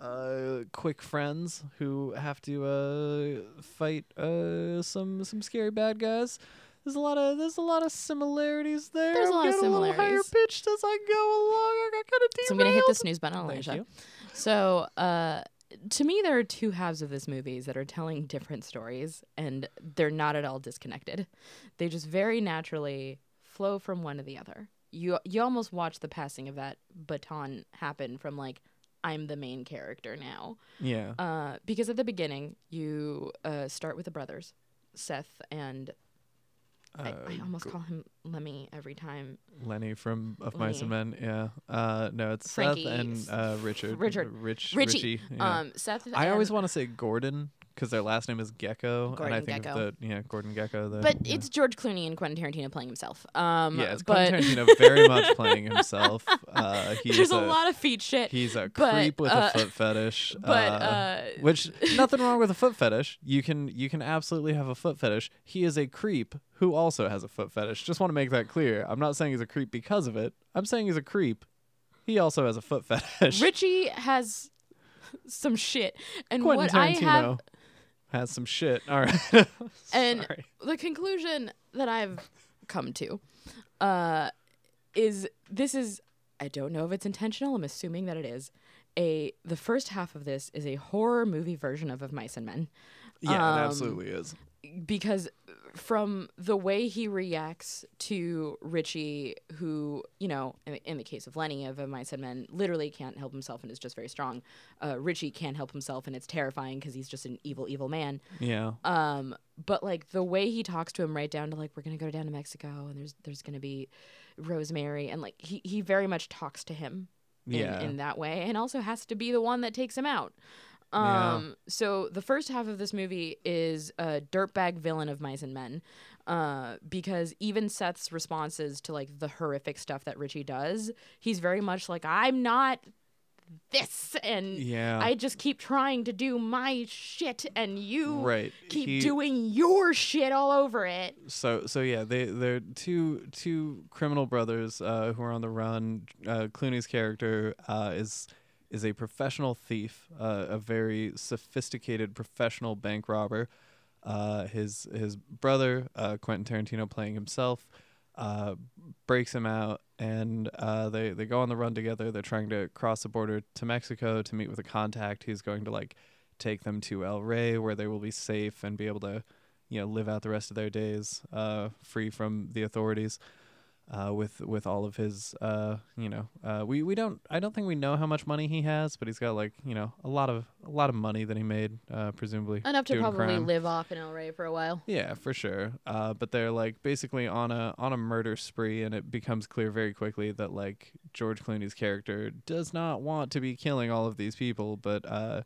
uh, quick friends who have to uh, fight uh, some some scary bad guys. There's a lot of there's a lot of similarities there. There's a I'm lot of getting little higher pitched as I go along. I got kind of So I'm gonna hit the snooze button on Alicia. So, uh, to me, there are two halves of this movie that are telling different stories, and they're not at all disconnected. They just very naturally flow from one to the other. You you almost watch the passing of that baton happen from like I'm the main character now, Yeah. uh, because at the beginning you uh, start with the brothers, Seth and I, I Uh, almost call him Lemmy every time. Lenny from Of Mice and Men. Yeah. Uh, no, it's Frankie, Seth and uh, Richard. Richard. Rich. Richie. Richie. yeah. Um, Seth. I always want to say Gordon because their last name is Gecko, and I think Gekko. of the yeah Gordon Gekko. The, But yeah. it's George Clooney and Quentin Tarantino playing himself. Um, yeah, it's but Quentin Tarantino very much playing himself. Uh, he's there's a, a lot of feet shit. He's a but, creep with uh, a foot fetish. but uh, uh, which nothing wrong with a foot fetish. You can you can absolutely have a foot fetish. He is a creep who also has a foot fetish. Just want to make that clear. I'm not saying he's a creep because of it. I'm saying he's a creep. He also has a foot fetish. Richie has some shit, and Quentin what I have, has some shit. All right. and Sorry. the conclusion that I've come to, uh, is this is I don't know if it's intentional. I'm assuming that it is. A the first half of this is a horror movie version of Of Mice and Men. yeah, it um, absolutely is. Because from the way he reacts to Richie, who you know, in, in the case of Lenny of Of Mice and Men, literally can't help himself and is just very strong. Uh, Richie can't help himself and it's terrifying because he's just an evil, evil man. Yeah. Um, but like the way he talks to him, right down to like we're gonna go down to Mexico and there's there's gonna be Rosemary and like he he very much talks to him in, Yeah. in that way and also has to be the one that takes him out. Yeah. Um, so the first half of this movie is a dirtbag villain of mice and men. Uh, because even Seth's responses to like the horrific stuff that Richie does, he's very much like, I'm not this and Yeah. I just keep trying to do my shit and you right. keep He- doing your shit all over it. so so yeah they they're two two criminal brothers uh, who are on the run uh, clooney's character uh, is is a professional thief uh, a very sophisticated professional bank robber. Uh, his his brother uh, quentin tarantino playing himself uh, breaks him out and uh, they they go on the run together. They're trying to cross the border to mexico to meet with a contact. Who's going to like take them to el rey where they will be safe and be able to you know live out the rest of their days uh, free from the authorities uh, with with all of his uh, you know uh, we we don't I don't think we know how much money he has but he's got like you know a lot of a lot of money that he made uh, presumably Enough to probably crime. live off in El Rey for a while. Yeah, for sure. Uh, but they're like basically on a on a murder spree, and it becomes clear very quickly that like George Clooney's character does not want to be killing all of these people, but uh,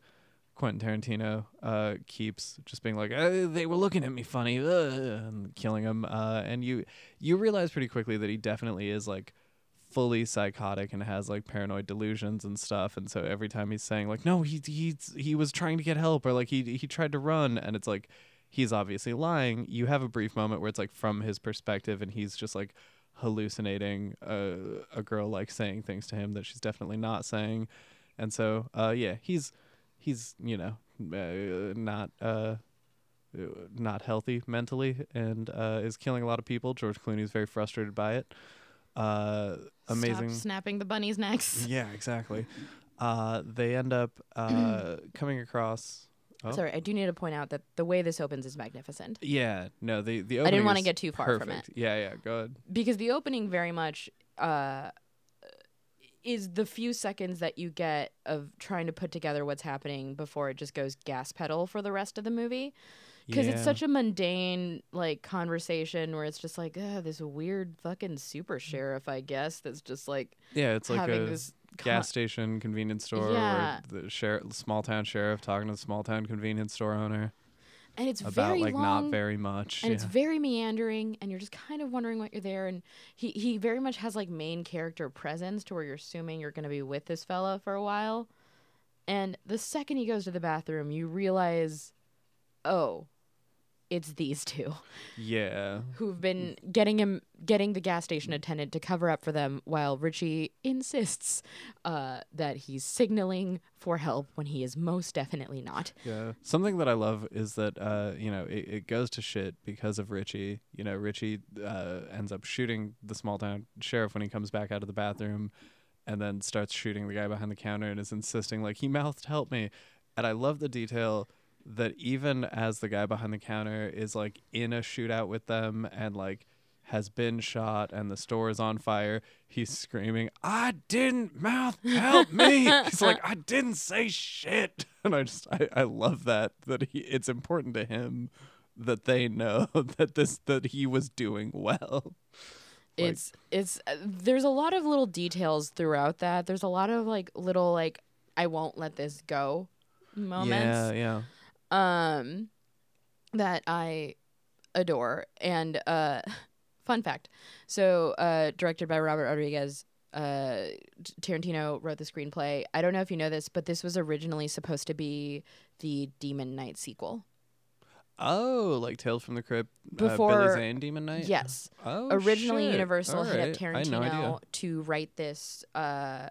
Quentin Tarantino uh, keeps just being like, uh, they were looking at me funny, uh, and killing him. Uh, and you you realize pretty quickly that he definitely is like fully psychotic and has like paranoid delusions and stuff and so every time he's saying like no he he's he was trying to get help or like he he tried to run and it's like he's obviously lying you have a brief moment where it's like from his perspective and he's just like hallucinating a, a girl like saying things to him that she's definitely not saying and so uh yeah he's he's you know uh, not uh, not healthy mentally and uh, is killing a lot of people. George Clooney is very frustrated by it. Uh, amazing. Stop snapping the bunnies' necks. Yeah, exactly. Uh, they end up uh, coming across. Oh. Sorry, I do need to point out that the way this opens is magnificent Yeah, no, the the I didn't wanna get too far from it. Yeah, yeah, go ahead. because the opening very much uh, is the few seconds that you get of trying to put together what's happening before it just goes gas pedal for the rest of the movie. Because it's such a mundane like conversation where it's just like Ugh, this weird fucking super sheriff, I guess, that's just like Yeah, it's like having a this con- gas station convenience store Yeah. the sheriff, small town sheriff talking to the small town convenience store owner and it's about very like long. not very much. and yeah. it's very meandering and you're just kind of wondering what you're there and he, he very much has like main character presence to where you're assuming you're going to be with this fella for a while and the second he goes to the bathroom you realize oh it's these two yeah. who've been getting him getting the gas station attendant to cover up for them while richie insists uh, that he's signaling for help when he is most definitely not Yeah. Something that I love is that uh, you know, it, it goes to shit because of Richie. You know, Richie uh, ends up shooting the small town sheriff when he comes back out of the bathroom and then starts shooting the guy behind the counter and is insisting like he mouthed help me. And I love the detail that even as the guy behind the counter is like in a shootout with them and like has been shot and the store is on fire, he's screaming, I didn't mouth help me. he's like, I didn't say shit. And I just I, I love that that he it's important to him that they know that this that he was doing well. Like- it's it's uh, there's a lot of little details throughout that there's a lot of like little like i won't let this go moments Yeah, yeah. Um that i adore and uh fun fact so uh directed by robert rodriguez uh tarantino wrote the screenplay i don't know if you know this but this was originally supposed to be the demon knight sequel Oh, like Tales from the Crypt, uh, Before- Billy Zane Demon Knight. yes Oh, originally shit. universal All hit up right. No tarantino to write this uh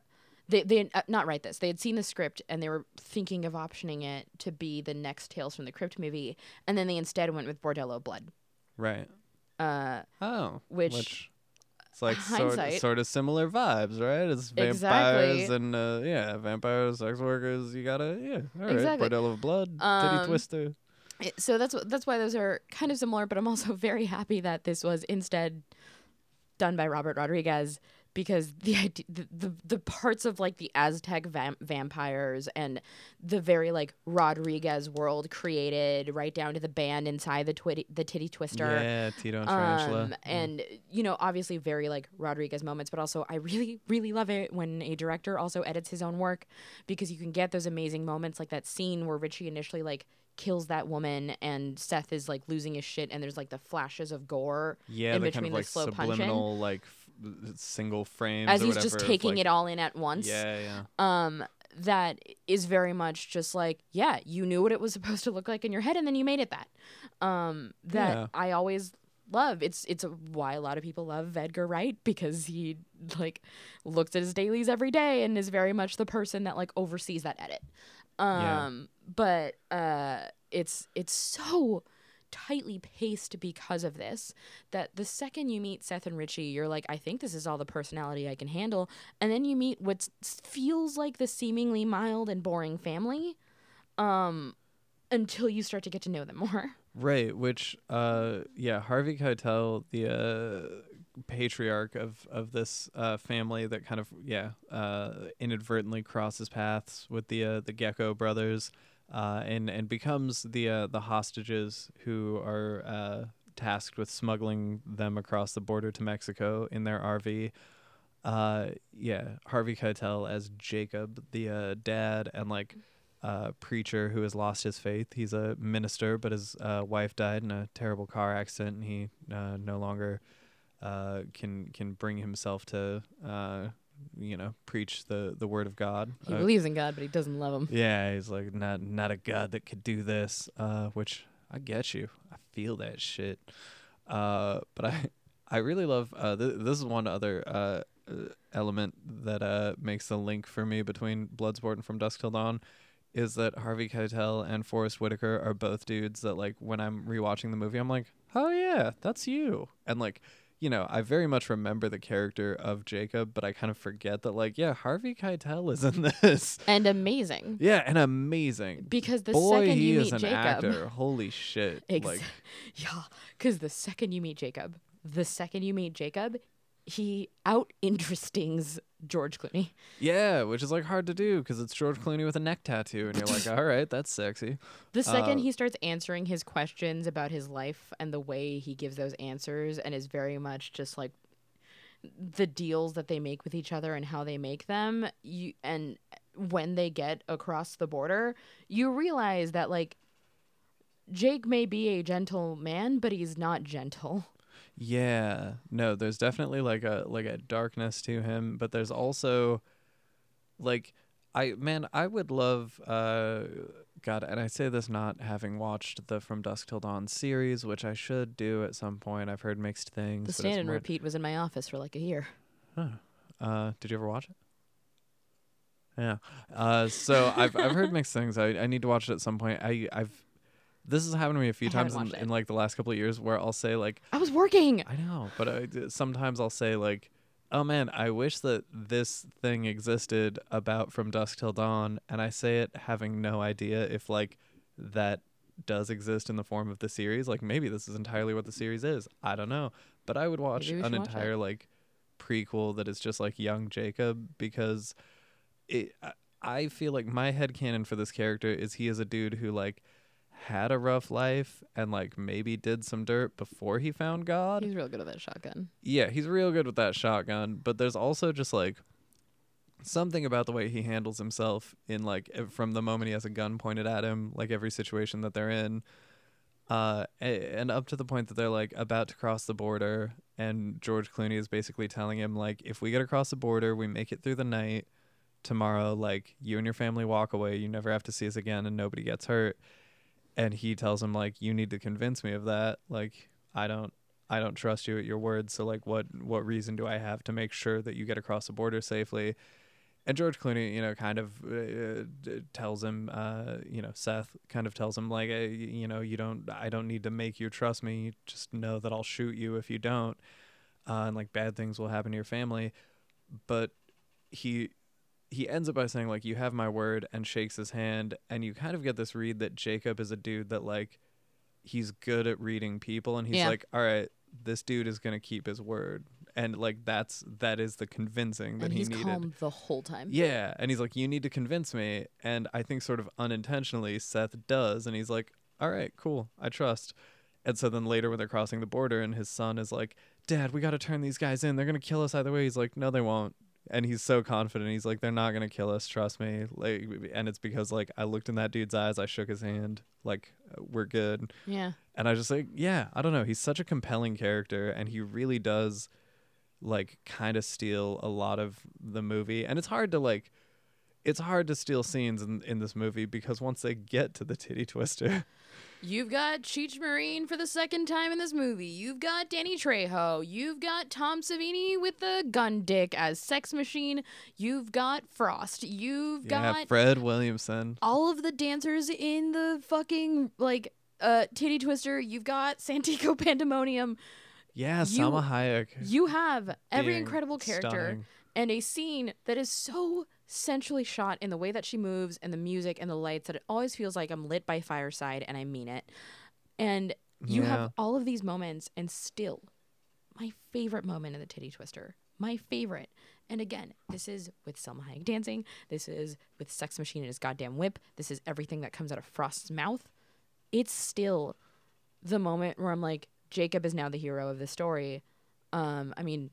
they they uh, not write this they had seen the script and they were thinking of optioning it to be the next tales from the crypt movie and then they instead went with bordello blood Right. uh Oh, Which- which it's like sort sort of similar vibes, right? It's vampires Exactly. and uh, yeah, vampires, sex workers. You gotta yeah, all right. Exactly. Bordello of blood, titty Um, twister. it- so that's that's why those are kind of similar but i'm also very happy that this was instead done by robert rodriguez because the idea, the, the the parts of like the aztec vam- vampires and the very like rodriguez world created right down to the band inside the twitty the titty twister Yeah, Tito and Tarantula. um, Mm. and you know obviously very like rodriguez moments but also i really really love it when a director also edits his own work because you can get those amazing moments like that scene where richie initially like kills that woman and seth is like losing his shit and there's like the flashes of gore yeah, in the between kind of the like slow punching. like single frames as he's whatever just taking like- it all in at once Yeah, yeah. um that is very much just like yeah you knew what it was supposed to look like in your head and then you made it that um that Yeah. i always love it's it's a, why a lot of people love edgar wright because he like looks at his dailies every day and is very much the person that like oversees that edit Yeah. um but uh it's it's so tightly paced because of this that the second you meet Seth and Richie you're like I think this is all the personality I can handle. And then you meet what feels like the seemingly mild and boring family um until you start to get to know them more. Right, which uh yeah, Harvey Keitel, the uh patriarch of of this uh family that kind of yeah, uh inadvertently crosses paths with the uh the Gecko brothers uh and and becomes the uh the hostages who are uh tasked with smuggling them across the border to Mexico in their RV. Uh yeah, Harvey Keitel as Jacob, the uh dad and like uh, preacher who has lost his faith. He's a minister, but his uh, wife died in a terrible car accident, and he no longer uh, can can bring himself to uh, you know preach the the word of God. he Uh, believes in God but he doesn't love him yeah, he's like not not a god that could do this. Uh, which I get you. I feel that shit. Uh, but I I really love. Uh, th- this is one other uh, uh, element that uh makes the link for me between Bloodsport and From Dusk Till Dawn is that Harvey Keitel and Forest Whitaker are both dudes that like when I'm rewatching the movie, I'm like, oh yeah, that's you, and like. You know, I very much remember the character of Jacob, but I kind of forget that, like, yeah, Harvey Keitel is in this. And amazing. Yeah, and amazing. Because the Boy, second he you is meet an Jacob, actor. Holy shit! Ex- Like, yeah, because the second you meet Jacob, the second you meet Jacob, he out interestings George Clooney. yeah, which is like hard to do because it's George Clooney with a neck tattoo, and you're like, all right, that's sexy. The second Uh, he starts answering his questions about his life and the way he gives those answers, and is very much just like the deals that they make with each other and how they make them, you and when they get across the border, you realize that like Jake may be a gentle man, but he's not gentle. Yeah, no, there's definitely like a like a darkness to him, but there's also like I man, I would love uh God, and I say this not having watched the From Dusk Till Dawn series, which I should do at some point. I've heard mixed things. The stand and more- repeat was in my office for like a year. Uh, did you ever watch it? Yeah. Uh, so I've I've heard mixed things. I, I need to watch it at some point. I I've this has happened to me a few I times in, in like the last couple of years where I'll say like I was working. I know, but I, sometimes I'll say like, "Oh man, I wish that this thing existed about From Dusk Till Dawn," and I say it having no idea if like that does exist in the form of the series. Like maybe this is entirely what the series is. I don't know, but I would watch an should watch it. entire like prequel that is just like young Jacob because it. I- I feel like my headcanon for this character is he is a dude who like had a rough life and like maybe did some dirt before he found God. He's real good with that shotgun. Yeah, he's real good with that shotgun, but there's also just like something about the way he handles himself in like from the moment he has a gun pointed at him, like every situation that they're in. Uh, and up to the point that they're like about to cross the border, and George Clooney is basically telling him like, if we get across the border, we make it through the night. Tomorrow, like you and your family walk away, you never have to see us again, and nobody gets hurt. And he tells him like, you need to convince me of that. Like I don't I don't trust you at your word. So like, what what reason do I have to make sure that you get across the border safely? And George Clooney, you know, kind of uh, tells him, uh, you know, Seth kind of tells him like, you know, you don't, I don't need to make you trust me. You just know that I'll shoot you if you don't, uh, and like bad things will happen to your family. But he he ends up by saying like, you have my word, and shakes his hand, and you kind of get this read that Jacob is a dude that like he's good at reading people and he's Yeah. like all right this dude is going to keep his word and like that's that is the convincing that And he needed calm the whole time. yeah and he's like you need to convince me and i think sort of unintentionally seth does and he's like all right cool i trust and so then later when they're crossing the border and his son is like dad we got to turn these guys in they're going to kill us either way he's like no they won't and he's so confident he's like they're not going to kill us trust me like and it's because like i looked in that dude's eyes i shook his hand like uh, we're good Yeah. and I just like, yeah, I don't know. He's such a compelling character, and he really does, like, kind of steal a lot of the movie. And it's hard to like, it's hard to steal scenes in in this movie because once they get to the titty twister, You've got Cheech Marin for the second time in this movie. You've got Danny Trejo. You've got Tom Savini with the gun dick as sex machine. You've got Frost. You've yeah, got Fred Williamson, all of the dancers in the fucking like uh titty twister. You've got Santanico Pandemonium. yeah, You- Salma Hayek, You have every incredible character stunning. and a scene that is so sensually shot in the way that she moves and the music and the lights that it always feels like I'm lit by fireside and I mean it. And you Yeah. have all of these moments and still my favorite moment in the titty twister. My favorite. And again, this is with Salma Hayek dancing. This is with Sex Machine and his goddamn whip. This is everything that comes out of Frost's mouth. It's still the moment where I'm like, Jacob is now the hero of the story. Um, I mean,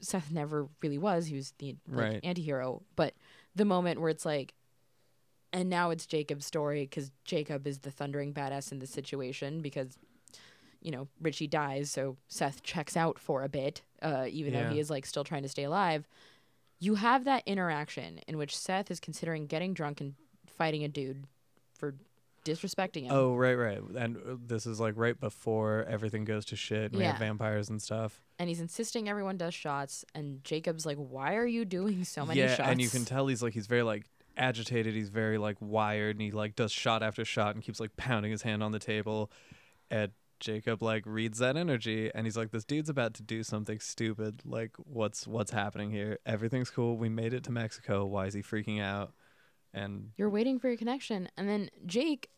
Seth never really was. He was the like, Right. anti-hero. But the moment where it's like, and now it's Jacob's story because Jacob is the thundering badass in the situation because, you know, Richie dies, so Seth checks out for a bit, uh, even though he is like still trying to stay alive. You have that interaction in which Seth is considering getting drunk and fighting a dude for disrespecting him. Oh, right, right. And uh, this is like right before everything goes to shit. And We have vampires and stuff. and he's insisting everyone does shots and jacob's like why are you doing so many yeah, shots and you can tell he's like he's very like agitated. He's very like wired, and he like does shot after shot and keeps like pounding his hand on the table. And Jacob like reads that energy, and he's like, "This dude's about to do something stupid. Like, what's what's happening here? Everything's cool. We made it to Mexico. Why is he freaking out?" And You're waiting for your connection. And then Jake,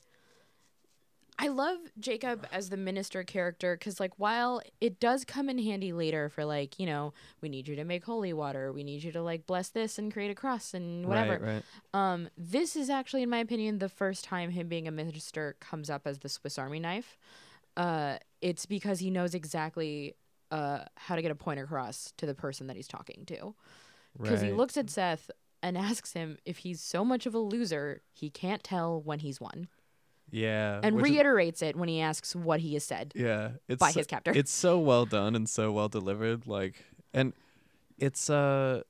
I love Jacob as the minister character because, like, while it does come in handy later for, like, you know, we need you to make holy water, we need you to, like, bless this and create a cross and whatever. right, right. Um, this is actually, in my opinion, the first time him being a minister comes up as the Swiss Army knife. Uh, it's because he knows exactly uh, how to get a point across to the person that he's talking to. Because he looks at Seth and asks him if he's so much of a loser he can't tell when he's won, Yeah, and which is- reiterates it when he asks what he has said. yeah, it's by so- his captor. It's so well done and so well delivered. Like, and it's uh,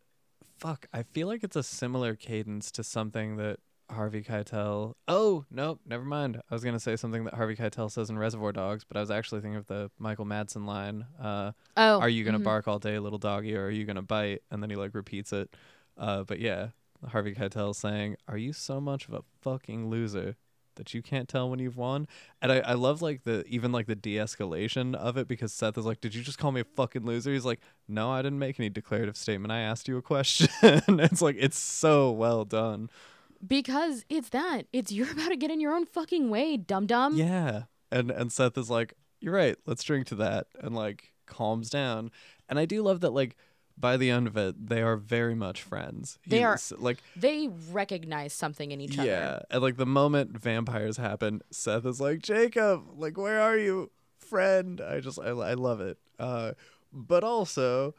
fuck. I feel like it's a similar cadence to something that Harvey Keitel. Oh nope, never mind. I was gonna say something that Harvey Keitel says in Reservoir Dogs, but I was actually thinking of the Michael Madsen line. Uh, Oh, are you gonna mhm. bark all day, little doggy, or are you gonna bite? And then he like repeats it. Uh, but yeah, Harvey Keitel saying, "Are you so much of a fucking loser that you can't tell when you've won?" And I, I love like the even like the de-escalation of it because Seth is like, "Did you just call me a fucking loser?" He's like, "No, I didn't make any declarative statement. I asked you a question." it's like it's so well done. because it's that. It's you're about to get in your own fucking way, dum dum. Yeah. And and Seth is like, You're right, let's drink to that and like calms down. And I do love that like by the end of it, they are very much friends. They are- like They recognize something in each yeah. other. Yeah, and like the moment vampires happen, Seth is like, Jacob, like where are you? Friend. I just I, I love it. Uh but also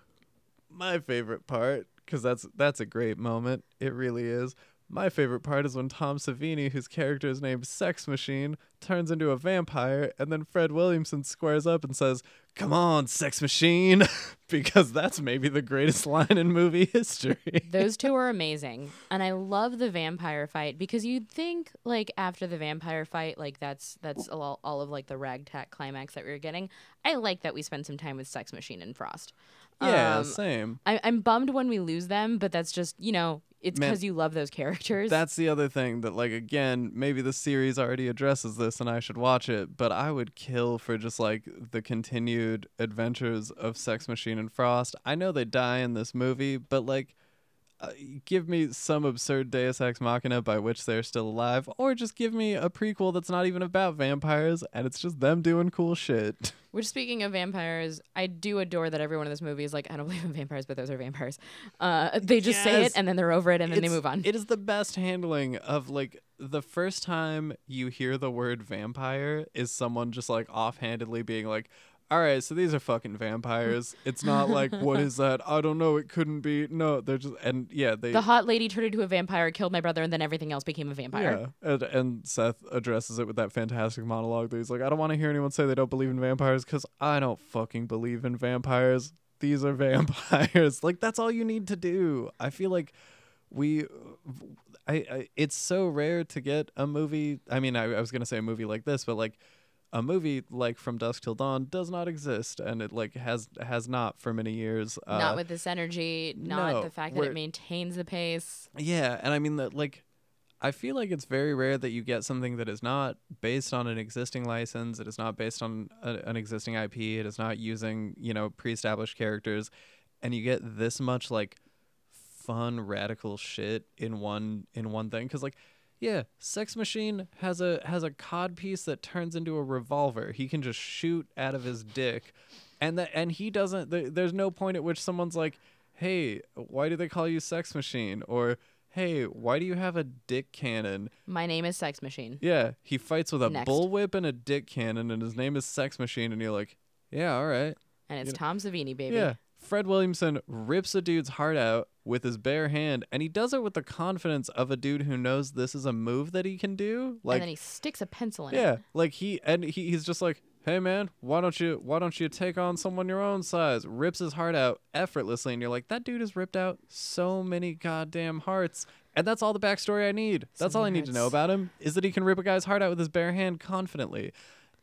my favorite part because that's that's a great moment. It really is. My favorite part is when Tom Savini, whose character is named Sex Machine, turns into a vampire, and then Fred Williamson squares up and says, "Come on, Sex Machine," because that's maybe the greatest line in movie history. Those two are amazing. And I love the vampire fight because you'd think like after the vampire fight, like that's that's all, all of like the ragtag climax that we were getting. I like that we spend some time with Sex Machine and Frost. yeah, Um, same. I, I'm bummed when we lose them, but that's just you know it's because you love those characters. That's the other thing that, like, again, maybe the series already addresses this and I should watch it, but I would kill for just, like, the continued adventures of Sex Machine and Frost. I know they die in this movie, but, like, uh, give me some absurd Deus Ex Machina by which they're still alive, or just give me a prequel that's not even about vampires and it's just them doing cool shit. Which, speaking of vampires, I do adore that everyone in this movie is like, I don't believe in vampires, but those are vampires. Uh, they just say it and then they're over it and then they move on. It is the best handling of like the first time you hear the word vampire is someone just like offhandedly being like, "All right, so these are fucking vampires." It's not like, "What is that? I don't know. It couldn't be." No, they're just and yeah, they the hot lady turned into a vampire, killed my brother, and then everything else became a vampire. yeah, and, and Seth addresses it with that fantastic monologue that he's like, "I don't want to hear anyone say they don't believe in vampires because I don't fucking believe in vampires. These are vampires. like that's all you need to do." I feel like we I, I it's so rare to get a movie i mean I, I was gonna say a movie like this but like a movie like from dusk till dawn does not exist and it like has has not for many years uh, not with this energy, not no, the fact that it maintains the pace. yeah and i mean that like i feel like it's very rare that you get something that is not based on an existing license it is not based on a, an existing ip it is not using you know pre-established characters and you get this much like fun radical shit in one in one thing because like yeah sex machine has a has a cod piece that turns into a revolver he can just shoot out of his dick and that and he doesn't there, there's no point at which someone's like hey why do they call you sex machine or hey why do you have a dick cannon My name is Sex Machine. yeah he fights with a Next. bullwhip and a dick cannon and his name is sex machine and you're like yeah all right And it's You know- Tom Savini, baby. yeah. Fred Williamson rips a dude's heart out with his bare hand, and he does it with the confidence of a dude who knows this is a move that he can do. Like, and then he sticks a pencil in yeah, it. like he and he, he's just like, "Hey man, why don't you why don't you take on someone your own size?" Rips his heart out effortlessly, and you're like, "That dude has ripped out so many goddamn hearts." And that's all the backstory I need. That's So all I need to know about him is that he can rip a guy's heart out with his bare hand confidently.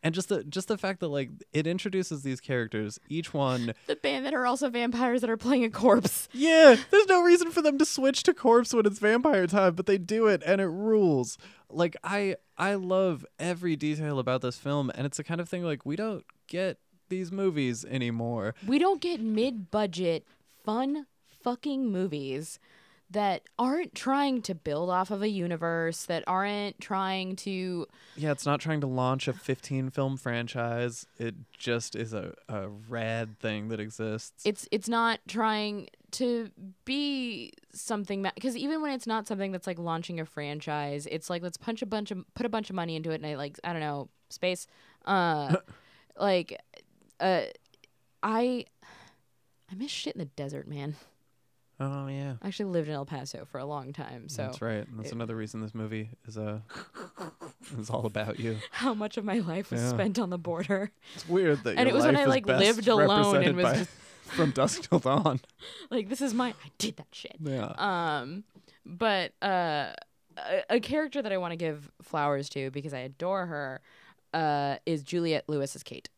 And just the just the fact that like it introduces these characters, each one. The band that are also vampires that are playing a corpse. Yeah, there's no reason for them to switch to corpse when it's vampire time, but they do it and it rules. Like I I love every detail about this film, and it's the kind of thing like we don't get these movies anymore. We don't get mid-budget fun fucking movies that aren't trying to build off of a universe that aren't trying to Yeah, it's not trying to launch a 15 film franchise. It just is a, a rad thing that exists. it's it's not trying to be something because even when it's not something that's like launching a franchise it's like let's punch a bunch of put a bunch of money into it and I like I don't know space uh like uh I I miss shit in the desert man oh yeah. I actually lived in El Paso for a long time so That's right. That's it- another reason this movie is uh, is all about you. how much of my life was Yeah. spent on the border It's weird that And your it was when I, like, lived alone and was by- just- from dusk till dawn. like this is my I did that shit Yeah. Um, but uh, a, a character that I want to give flowers to because I adore her uh, is Juliette Lewis as Kate.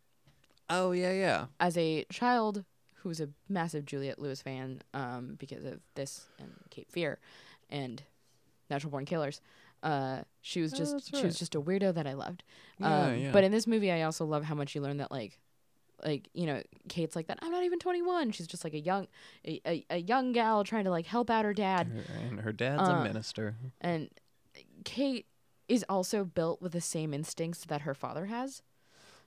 oh yeah, yeah. As a child who was a massive Juliette Lewis fan um, because of this and Cape Fear and Natural Born Killers. Uh, she was Oh, just that's she was just a weirdo that I loved. Yeah, um, yeah. But in this movie, I also love how much you learn that like, like you know, Kate's like that. I'm not even 21. She's just like a young, a, a, a young gal trying to like help out her dad. Her- and her dad's Uh, a minister. And Kate is also built with the same instincts that her father has.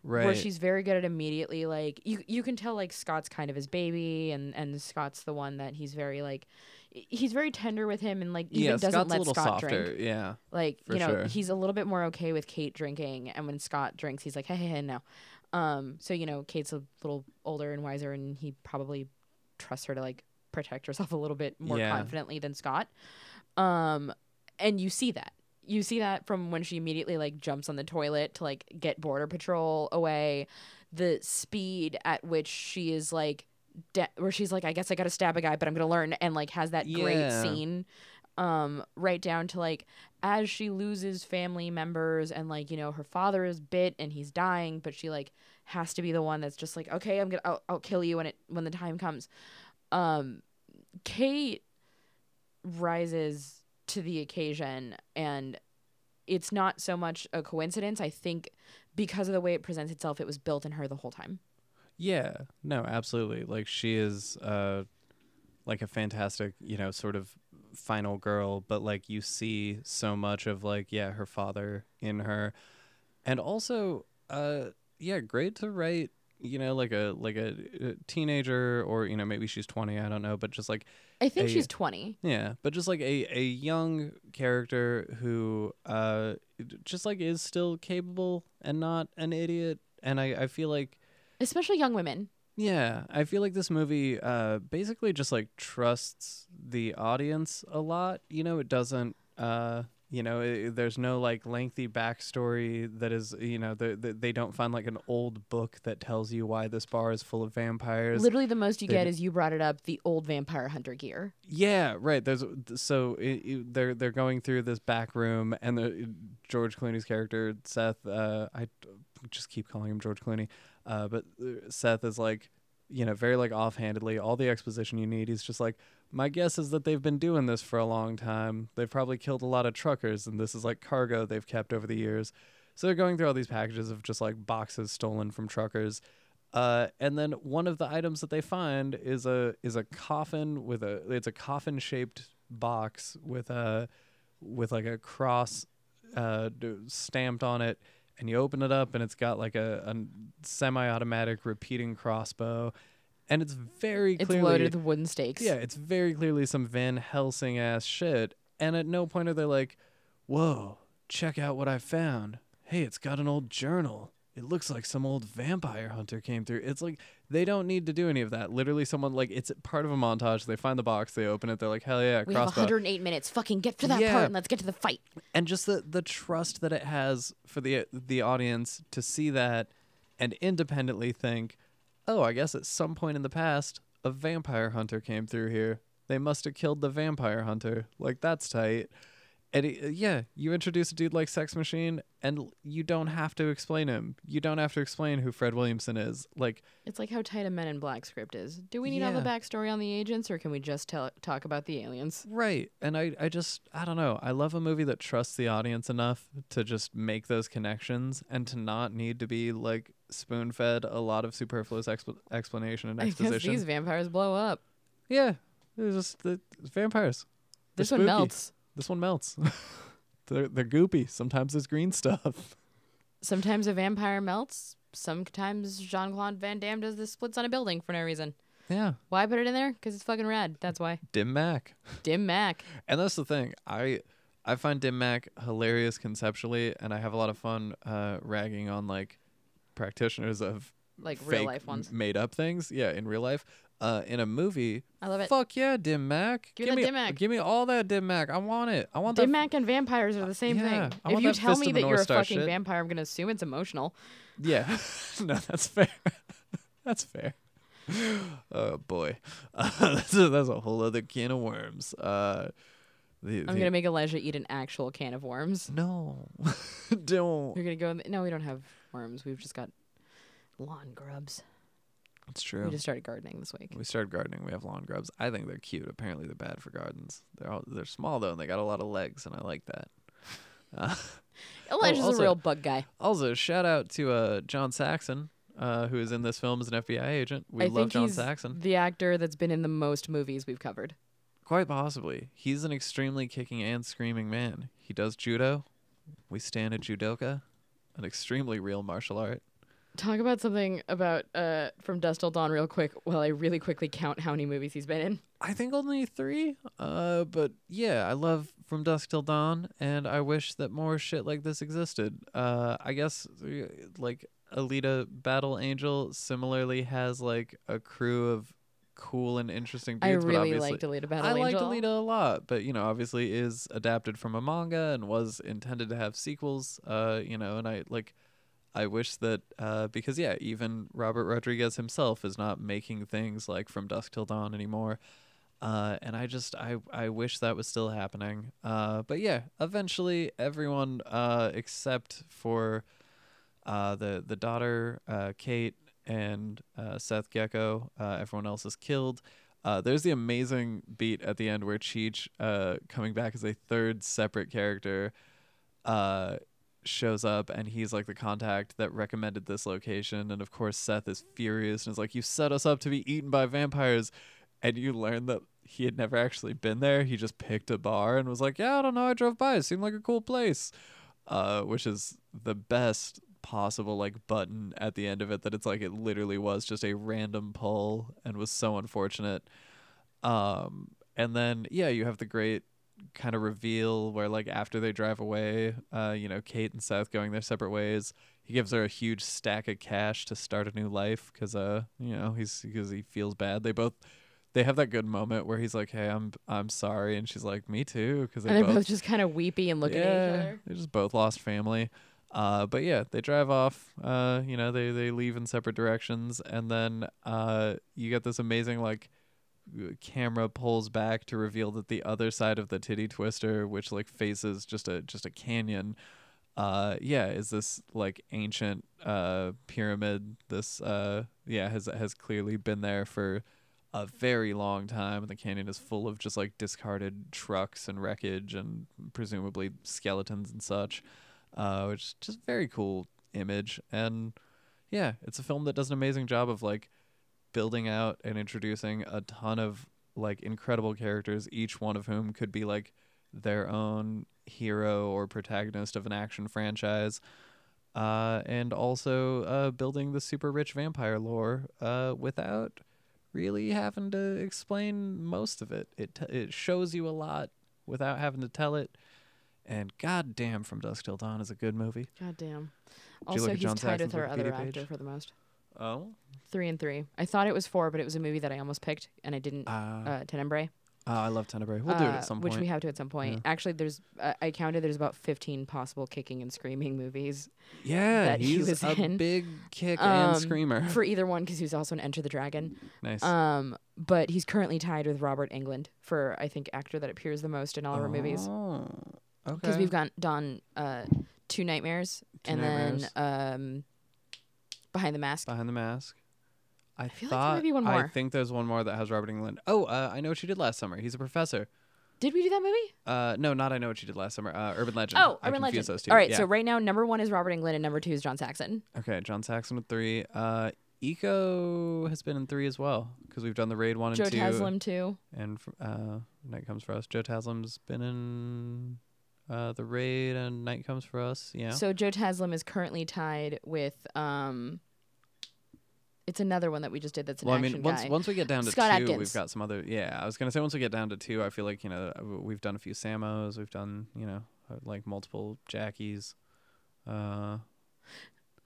Right. Where she's very good at immediately like you you can tell like Scott's kind of his baby and and Scott's the one that he's very like he's very tender with him and like even yeah, doesn't Scott's let a little Scott softer. drink. Yeah. Like, you know, sure. he's a little bit more okay with Kate drinking and when Scott drinks he's like, Hey, hey, hey no. Um, so you know, Kate's a little older and wiser and he probably trusts her to like protect herself a little bit more Yeah. confidently than Scott. Um and you see that. You see that from when she immediately like jumps on the toilet to like get border patrol away, the speed at which she is like de- where she's like I guess I got to stab a guy but I'm to learn and like has that great Yeah. scene um right down to like as she loses family members and like you know her father is bit and he's dying but she like has to be the one that's just like okay i'm gonna i'll, I'll kill you when it when the time comes um kate rises to the occasion and it's not so much a coincidence i think because of the way it presents itself it was built in her the whole time Yeah, no, absolutely. Like she is uh like a fantastic, you know, sort of final girl, but like you see so much of like yeah, her father in her. And also uh yeah, great to write, you know, like a like a, uh teenager or you know, maybe she's 20, I don't know, but just like i think A- she's 20 yeah, but just like a, a young character who uh just like is still capable and not an idiot. And I I feel like especially young women. Yeah, I feel like this movie uh basically just like trusts the audience a lot. You know, it doesn't uh you know, i there's no like lengthy backstory that is, you know, the, the, they don't find like an old book that tells you why this bar is full of vampires. literally the most you they get is you brought it up the old vampire hunter gear Yeah, right. There's so i i they're they're going through this back room, and the George Clooney's character Seth. Uh, I just keep calling him George Clooney, uh, but uh, Seth is like, you know, very like offhandedly. All the exposition you need. He's just like, my guess is that they've been doing this for a long time. They've probably killed a lot of truckers, and this is like cargo they've kept over the years. So they're going through all these packages of just like boxes stolen from truckers. Uh, and then one of the items that they find is a is a coffin with a it's a coffin shaped box with a with like a cross uh, stamped on it, and you open it up and it's got like a, a semi-automatic repeating crossbow, and it's very clearly it's loaded with wooden stakes yeah, it's very clearly some Van Helsing ass shit. And at no point are they like, whoa, check out what I found. Hey, it's got an old journal. It looks like some old vampire hunter came through. It's like they don't need to do any of that. Literally, someone like it's part of a montage. They find the box, they open it, they're like, hell yeah, we have 108 minutes fucking get to that Yeah. part and let's get to the fight and just the the trust that it has for the the audience to see that and independently think, oh, I guess at some point in the past, a vampire hunter came through here. They must have killed the vampire hunter. Like that's tight. And it, uh, yeah, you introduce a dude like Sex Machine, and you don't have to explain him. You don't have to explain who Fred Williamson is. Like, It's like how tight a Men in Black script is. Do we need all the backstory on the agents, or can we just tell talk about the aliens? right. And I, I just, I don't know. I love a movie that trusts the audience enough to just make those connections and to not need to be like spoon fed a lot of superfluous expl- explanation and exposition. these vampires blow up. yeah. It's just the vampires. They're This one spooky. melts. This one melts. they're, they're goopy. Sometimes there's green stuff. Sometimes a vampire melts. Sometimes Jean Claude Van Damme does the splits on a building for no reason. Yeah. Why put it in there? Because it's fucking rad. That's why. Dim Mak. Dim Mak. And that's the thing. I I find Dim Mak hilarious conceptually, and I have a lot of fun uh, ragging on like practitioners of Like real life ones. made up things. Yeah, in real life. Uh, in a movie, I love it. fuck yeah, Dim Mak. Give me me, Dim Mak. Give me all that Dim Mak. I want it. I want Dim. Mak and vampires are the same yeah, thing. I If you tell me that you're a fucking shit. vampire, I'm gonna assume it's emotional. Yeah, no, that's fair. that's fair. Oh boy, uh, that's, a, that's a whole other can of worms. Uh, the, I'm the- gonna make Elijah eat an actual can of worms. no, don't. You're gonna go. In the, no, we don't have worms. We've just got lawn grubs. It's true. We just started gardening this week. We started gardening. We have lawn grubs. I think they're cute. Apparently, they're bad for gardens. They're all, they're small though, and they got a lot of legs, and I like that. Uh, Elijah's also- a real bug guy. also, shout out to uh, John Saxon, uh, who is in this film as an FBI agent. We I love think John he's Saxon. the actor that's been in the most movies we've covered. Quite possibly, he's an extremely kicking and screaming man. He does judo. We stand a judoka, an extremely real martial art. Talk about something about uh from Dusk Till Dawn real quick while I really quickly count how many movies he's been in. I think only three. Uh, but yeah, I love From Dusk Till Dawn, and I wish that more shit like this existed. Uh, I guess uh, like Alita Battle Angel similarly has like a crew of cool and interesting I dudes. but really liked Alita Battle I liked Angel. Alita a lot, but you know, obviously is adapted from a manga and was intended to have sequels. Uh, you know, and I like. I wish that uh, because yeah, even Robert Rodriguez himself is not making things like From Dusk Till Dawn anymore. Uh, and I just I I wish that was still happening. Uh, but yeah, eventually everyone uh, except for uh, the the daughter uh, Kate and Seth Gecko, everyone else is killed. There's the amazing beat at the end where Cheech, coming back as a third separate character, shows up and he's like the contact that recommended this location. And of course, Seth is furious and is like, You set us up to be eaten by vampires. And you learn that he had never actually been there. He just picked a bar and was like, Yeah, I don't know. I drove by. It seemed like a cool place. Uh, which is the best possible like button at the end of it that it's like it literally was just a random pull and was so unfortunate. Um, and then yeah, you have the great kind of reveal where like after they drive away, uh, you know, Kate and Seth going their separate ways. He gives her a huge stack of cash to start a new life because uh, you know, he's because he feels bad. They both they have that good moment where he's like, "Hey, I'm I'm sorry," and she's like, "Me too," because they're both both just kind of weepy and looking at each other. they just both lost family. Uh, but yeah, they drive off. Uh, you know, they they leave in separate directions, and then uh, you get this amazing like camera pulls back to reveal that the other side of the titty twister, which like faces just a just a canyon, uh, yeah, is this like ancient uh pyramid. This uh, yeah, has has clearly been there for a very long time and the canyon is full of just like discarded trucks and wreckage and presumably skeletons and such uh which is just very cool image and yeah it's a film that does an amazing job of like building out and introducing a ton of like incredible characters each one of whom could be like their own hero or protagonist of an action franchise uh, and also uh, building the super rich vampire lore uh, without really having to explain most of it. It t- it shows you a lot without having to tell it. And goddamn, From Dusk Till Dawn is a good movie. God damn. Also, he's John tied with Saxon's our other actor page? for the most. Oh, Three and three. I thought it was four, but it was a movie that I almost picked, and I didn't. uh, Uh, Tenebrae. I love Tenebrae. We'll do it uh, at some point. which we have to at some point. Yeah. Actually, there's uh, I counted. There's about 15 possible kicking and screaming movies yeah, that he he's was a in. big kick Um, and screamer. for either one because he was also in Enter the Dragon. nice. Um, but he's currently tied with Robert Englund for I think actor that appears the most in all of our movies. Oh, Okay. because we've gone done uh, two nightmares Two and Nightmares. then um, behind the mask. Behind the Mask. I, feel like there might be one more. I think there's one more that has Robert Englund. Oh, uh, I know what she did last summer. He's a professor. Did we do that movie? Uh, no, not I know what she did last summer. Uh, Urban Legend. Oh, I Urban Legend. Those two. All right, Yeah. so right now number one is Robert Englund and number two is John Saxon. okay, John Saxon with three. Uh, Iko has been in three as well because we've done the raid one and Joe two. Taslim too. and uh, Night Comes for Us. Joe Taslim's been in uh, the raid and Night Comes for Us. Yeah. So Joe Taslim is currently tied with um. It's another one that we just did. That's an well, I mean, once guy. once we get down to Scott two, Adkins. we've got some other. Yeah, I was gonna say once we get down to two, I feel like you know we've done a few Sammos, we've done you know uh, like multiple Jackies. Uh,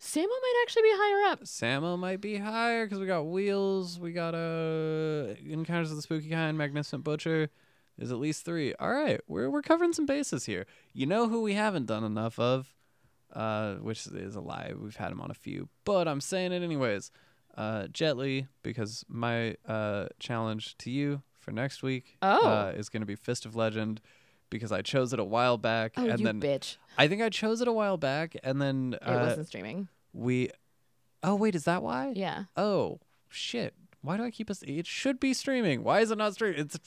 Sammo might actually be higher up. Sammo might be higher because we got Wheels, we got uh, Encounters of the Spooky Kind, Magnificent Butcher. There's at least three. All right, we're we're covering some bases here. You know who we haven't done enough of, uh, which is a lie. We've had him on a few, but I'm saying it anyways. Uh, Jet Li, because my uh challenge to you for next week Oh. uh, is going to be Fist of Legend. Because I chose it a while back, Oh, and you then bitch! I think I chose it a while back, and then It uh, wasn't streaming. we. Oh wait, is that why? Yeah. Oh shit! Why do I keep us? It should be streaming. Why is it not streaming? It's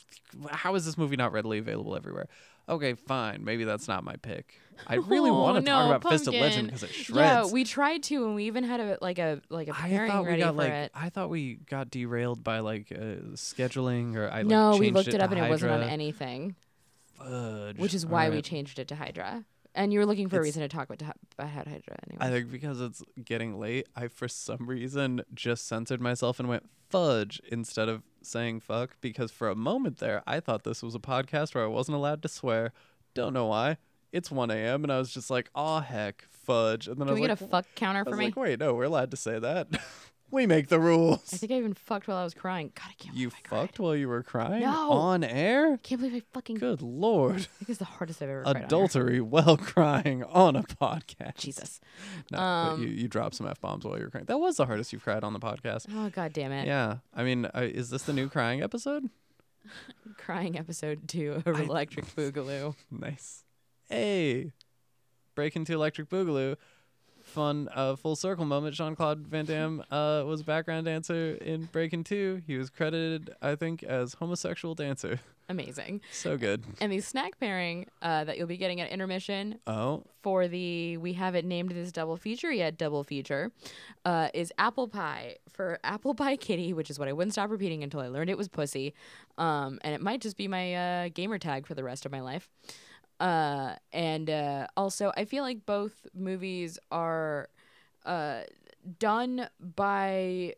how is this movie not readily available everywhere? Okay, fine. Maybe that's not my pick. I really Oh, want to talk no, about Fist of Legend because it shreds. Yeah, we tried to, and we even had a like a like a I pairing thought we ready got for like it. I thought we got derailed by like uh, scheduling or I like no, we looked it, to up and it wasn't on anything, Fudge. which is why we changed it to Hydra. And you were looking for a It's- reason to talk about, about Hydra anyway. I think because it's getting late, I for some reason just censored myself and went fudge instead of saying fuck because for a moment there I thought this was a podcast where I wasn't allowed to swear. Don't know why. It's 1 a.m. and I was just like, "Aw heck, fudge!" And then Can I we was get like, a fuck counter I for was me? like, "Wait, no, we're allowed to say that. we make the rules." I think I even fucked while I was crying. God, I can't you believe I cried. fucked while you were crying No. on air. I can't believe I fucking. Good lord, I think it's the hardest I've ever cried. on air. adultery while crying on a podcast. Jesus. No, but Um, you you dropped some f bombs while you were crying. That was the hardest you've cried on the podcast. Oh god damn it. Yeah, I mean, uh, is this the new crying episode? Crying episode two of Electric Boogaloo. Nice. Hey, break into Electric Boogaloo. Fun uh, full circle moment. Jean Claude Van Damme uh, was a background dancer in Breaking Two. He was credited, I think, as homosexual dancer. Amazing. So good. And the snack pairing uh, that you'll be getting at intermission Oh, for the we haven't named this double feature yet double feature uh, is apple pie for apple pie kitty which is what i wouldn't stop repeating until i learned it was pussy um, and it might just be my uh, gamer tag for the rest of my life uh, and uh, also i feel like both movies are uh, done by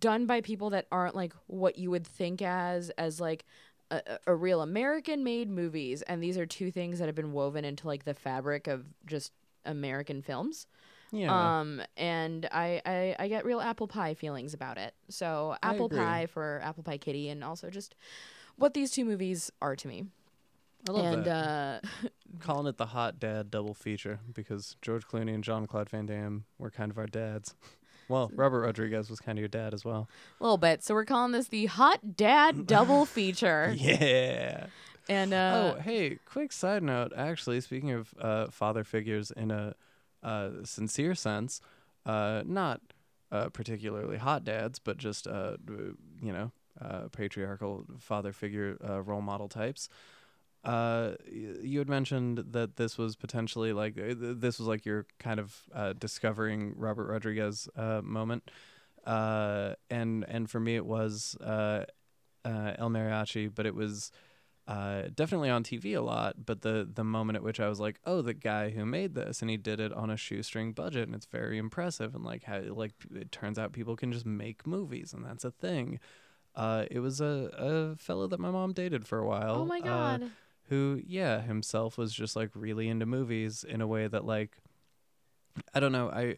done by people that aren't like what you would think as as like a, a real American made movies and these are two things that have been woven into like the fabric of just American films. yeah. Um and I, I I get real apple pie feelings about it. So apple pie for Apple Pie Kitty and also just what these two movies are to me. I love and that. uh Calling it the hot dad double feature because George Clooney and Jean Claude Van Damme were kind of our dads. Well, Robert Rodriguez was kind of your dad as well. a little bit. So we're calling this the Hot Dad Double Feature. Yeah. And uh oh, hey, quick side note. Actually, speaking of uh, father figures in a uh, sincere sense, uh, not uh, particularly hot dads, but just uh, you know, uh, patriarchal father figure uh, role model types. Uh, you had mentioned that this was potentially like uh, this was like your kind of uh, discovering Robert Rodriguez uh, moment, uh, and and for me it was uh, uh, El Mariachi, but it was uh, definitely on TV a lot. But the the moment at which I was like, oh, the guy who made this, and he did it on a shoestring budget, and it's very impressive. And like how like it turns out people can just make movies, and that's a thing. Uh, it was a, a fellow that my mom dated for a while. Oh my god. Who yeah himself was just like really into movies in a way that like i don't know i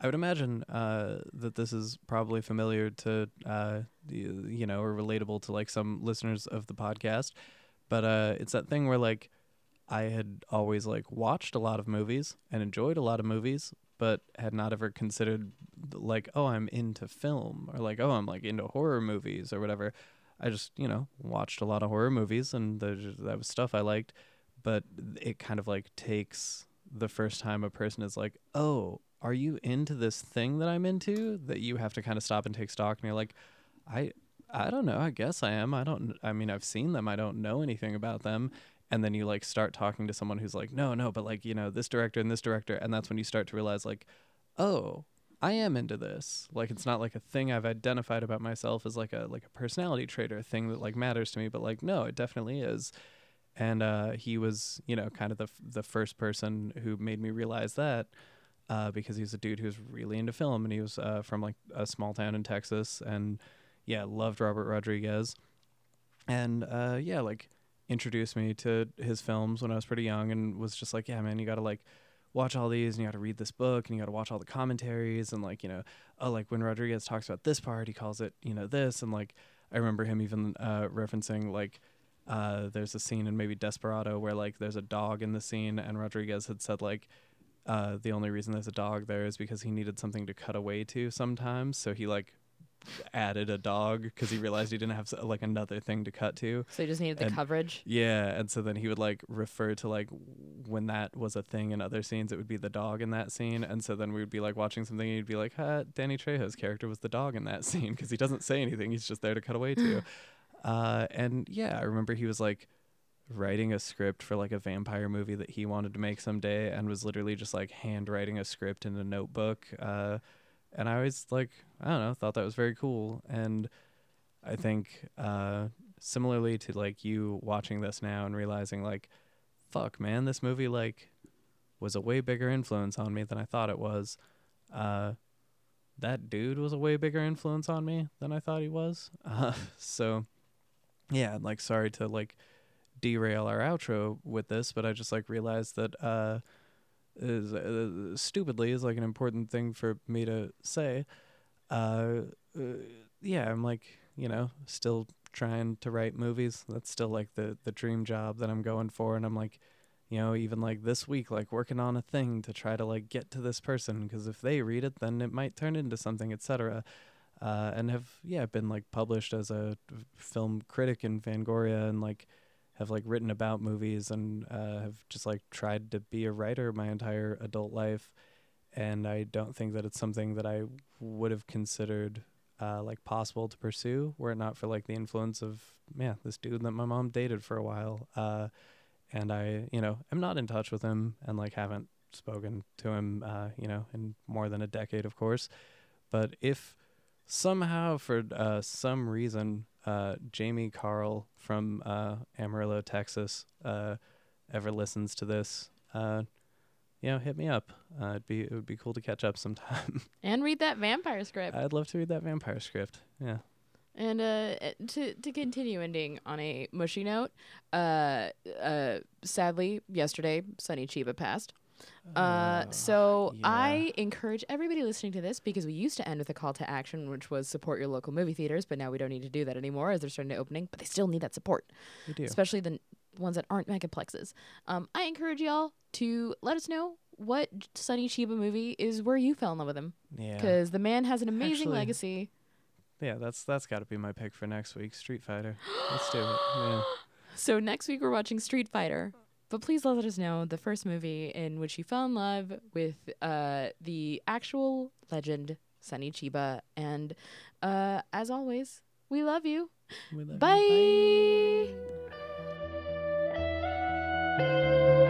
i would imagine uh that this is probably familiar to uh you know or relatable to like some listeners of the podcast but uh it's that thing where like i had always like watched a lot of movies and enjoyed a lot of movies but had not ever considered like oh i'm into film or like oh i'm like into horror movies or whatever I just, you know, watched a lot of horror movies and that was stuff I liked. but it kind of like takes the first time a person is like, "Oh, are you into this thing that I'm into?" That you have to kind of stop and take stock, and you're like, "I, I don't know. I guess I am. I don't. I mean, I've seen them. I don't know anything about them." And then you like start talking to someone who's like, "No, no, but like you know this director and this director," and that's when you start to realize like, "Oh." I am into this. Like it's not like a thing I've identified about myself as like a like a personality trait or a thing that like matters to me, but like no, it definitely is and uh, he was you know kind of the f- the first person who made me realize that uh, because he's a dude who's really into film and he was uh, from like a small town in Texas and yeah loved Robert Rodriguez and uh, yeah like introduced me to his films when I was pretty young and was just like yeah man you gotta like watch all these and you got to read this book and you got to watch all the commentaries and like you know oh like when Rodriguez talks about this part he calls it you know this and like I remember him even uh, referencing like uh, there's a scene in maybe Desperado where like there's a dog in the scene, and Rodriguez had said like uh, the only reason there's a dog there is because he needed something to cut away to sometimes, so he like added a dog because he realized he didn't have like another thing to cut to. So he just needed the And- coverage. Yeah, and so then he would like refer to like when that was a thing in other scenes, it would be the dog in that scene, and so then we would be like watching something, and he'd be like, huh, "Danny Trejo's character was the dog in that scene because he doesn't say anything; he's just there to cut away to." uh, and yeah, I remember he was like writing a script for like a vampire movie that he wanted to make someday, and was literally just like handwriting a script in a notebook. Uh, and I always like I don't know, thought that was very cool, and I think uh, similarly to like you watching this now and realizing like fuck man this movie like was a way bigger influence on me than i thought it was. Uh that dude was a way bigger influence on me than i thought he was. Uh, so yeah like sorry to like derail our outro with this but i just like realized that uh is uh, stupidly is like an important thing for me to say. Uh, uh yeah i'm like you know still trying to write movies. That's still like the the dream job that i'm going for. And i'm like you know even like this week like working on a thing to try to like get to this person. Because if they read it then it might turn into something etc uh, and have yeah been like published as a film critic in Fangoria and like have like written about movies and uh, have just like tried to be a writer my entire adult life. And I don't think that it's something that I would have considered uh, like possible to pursue were it not for like the influence of yeah this dude that my mom dated for a while. Uh, and I you know am not in touch with him and like haven't spoken to him uh, you know in more than a decade of course. But if somehow for uh, some reason uh, Jamie Carl from uh, Amarillo Texas uh, ever listens to this uh, you know hit me up uh, it'd be it would be cool to catch up sometime And read that vampire script. I'd love to read that vampire script yeah And uh, uh, to to continue ending on a mushy note, uh, uh, sadly yesterday Sonny Chiba passed. Uh, so yeah. I encourage everybody listening to this because we used to end with a call to action, which was support your local movie theaters, but now we don't need to do that anymore as they're starting to opening. But they still need that support, we do especially the n- ones that aren't megaplexes. Um, I encourage y'all to let us know what Sonny Chiba movie is where you fell in love with him yeah because the man has an amazing Actually- legacy. yeah that's that's got to be my pick for next week Street Fighter let's do it yeah So next week we're watching Street Fighter. But please let us know the first movie in which you fell in love with uh, the actual legend Sonny Chiba. And uh, as always, we love you. We love you. Bye. Bye.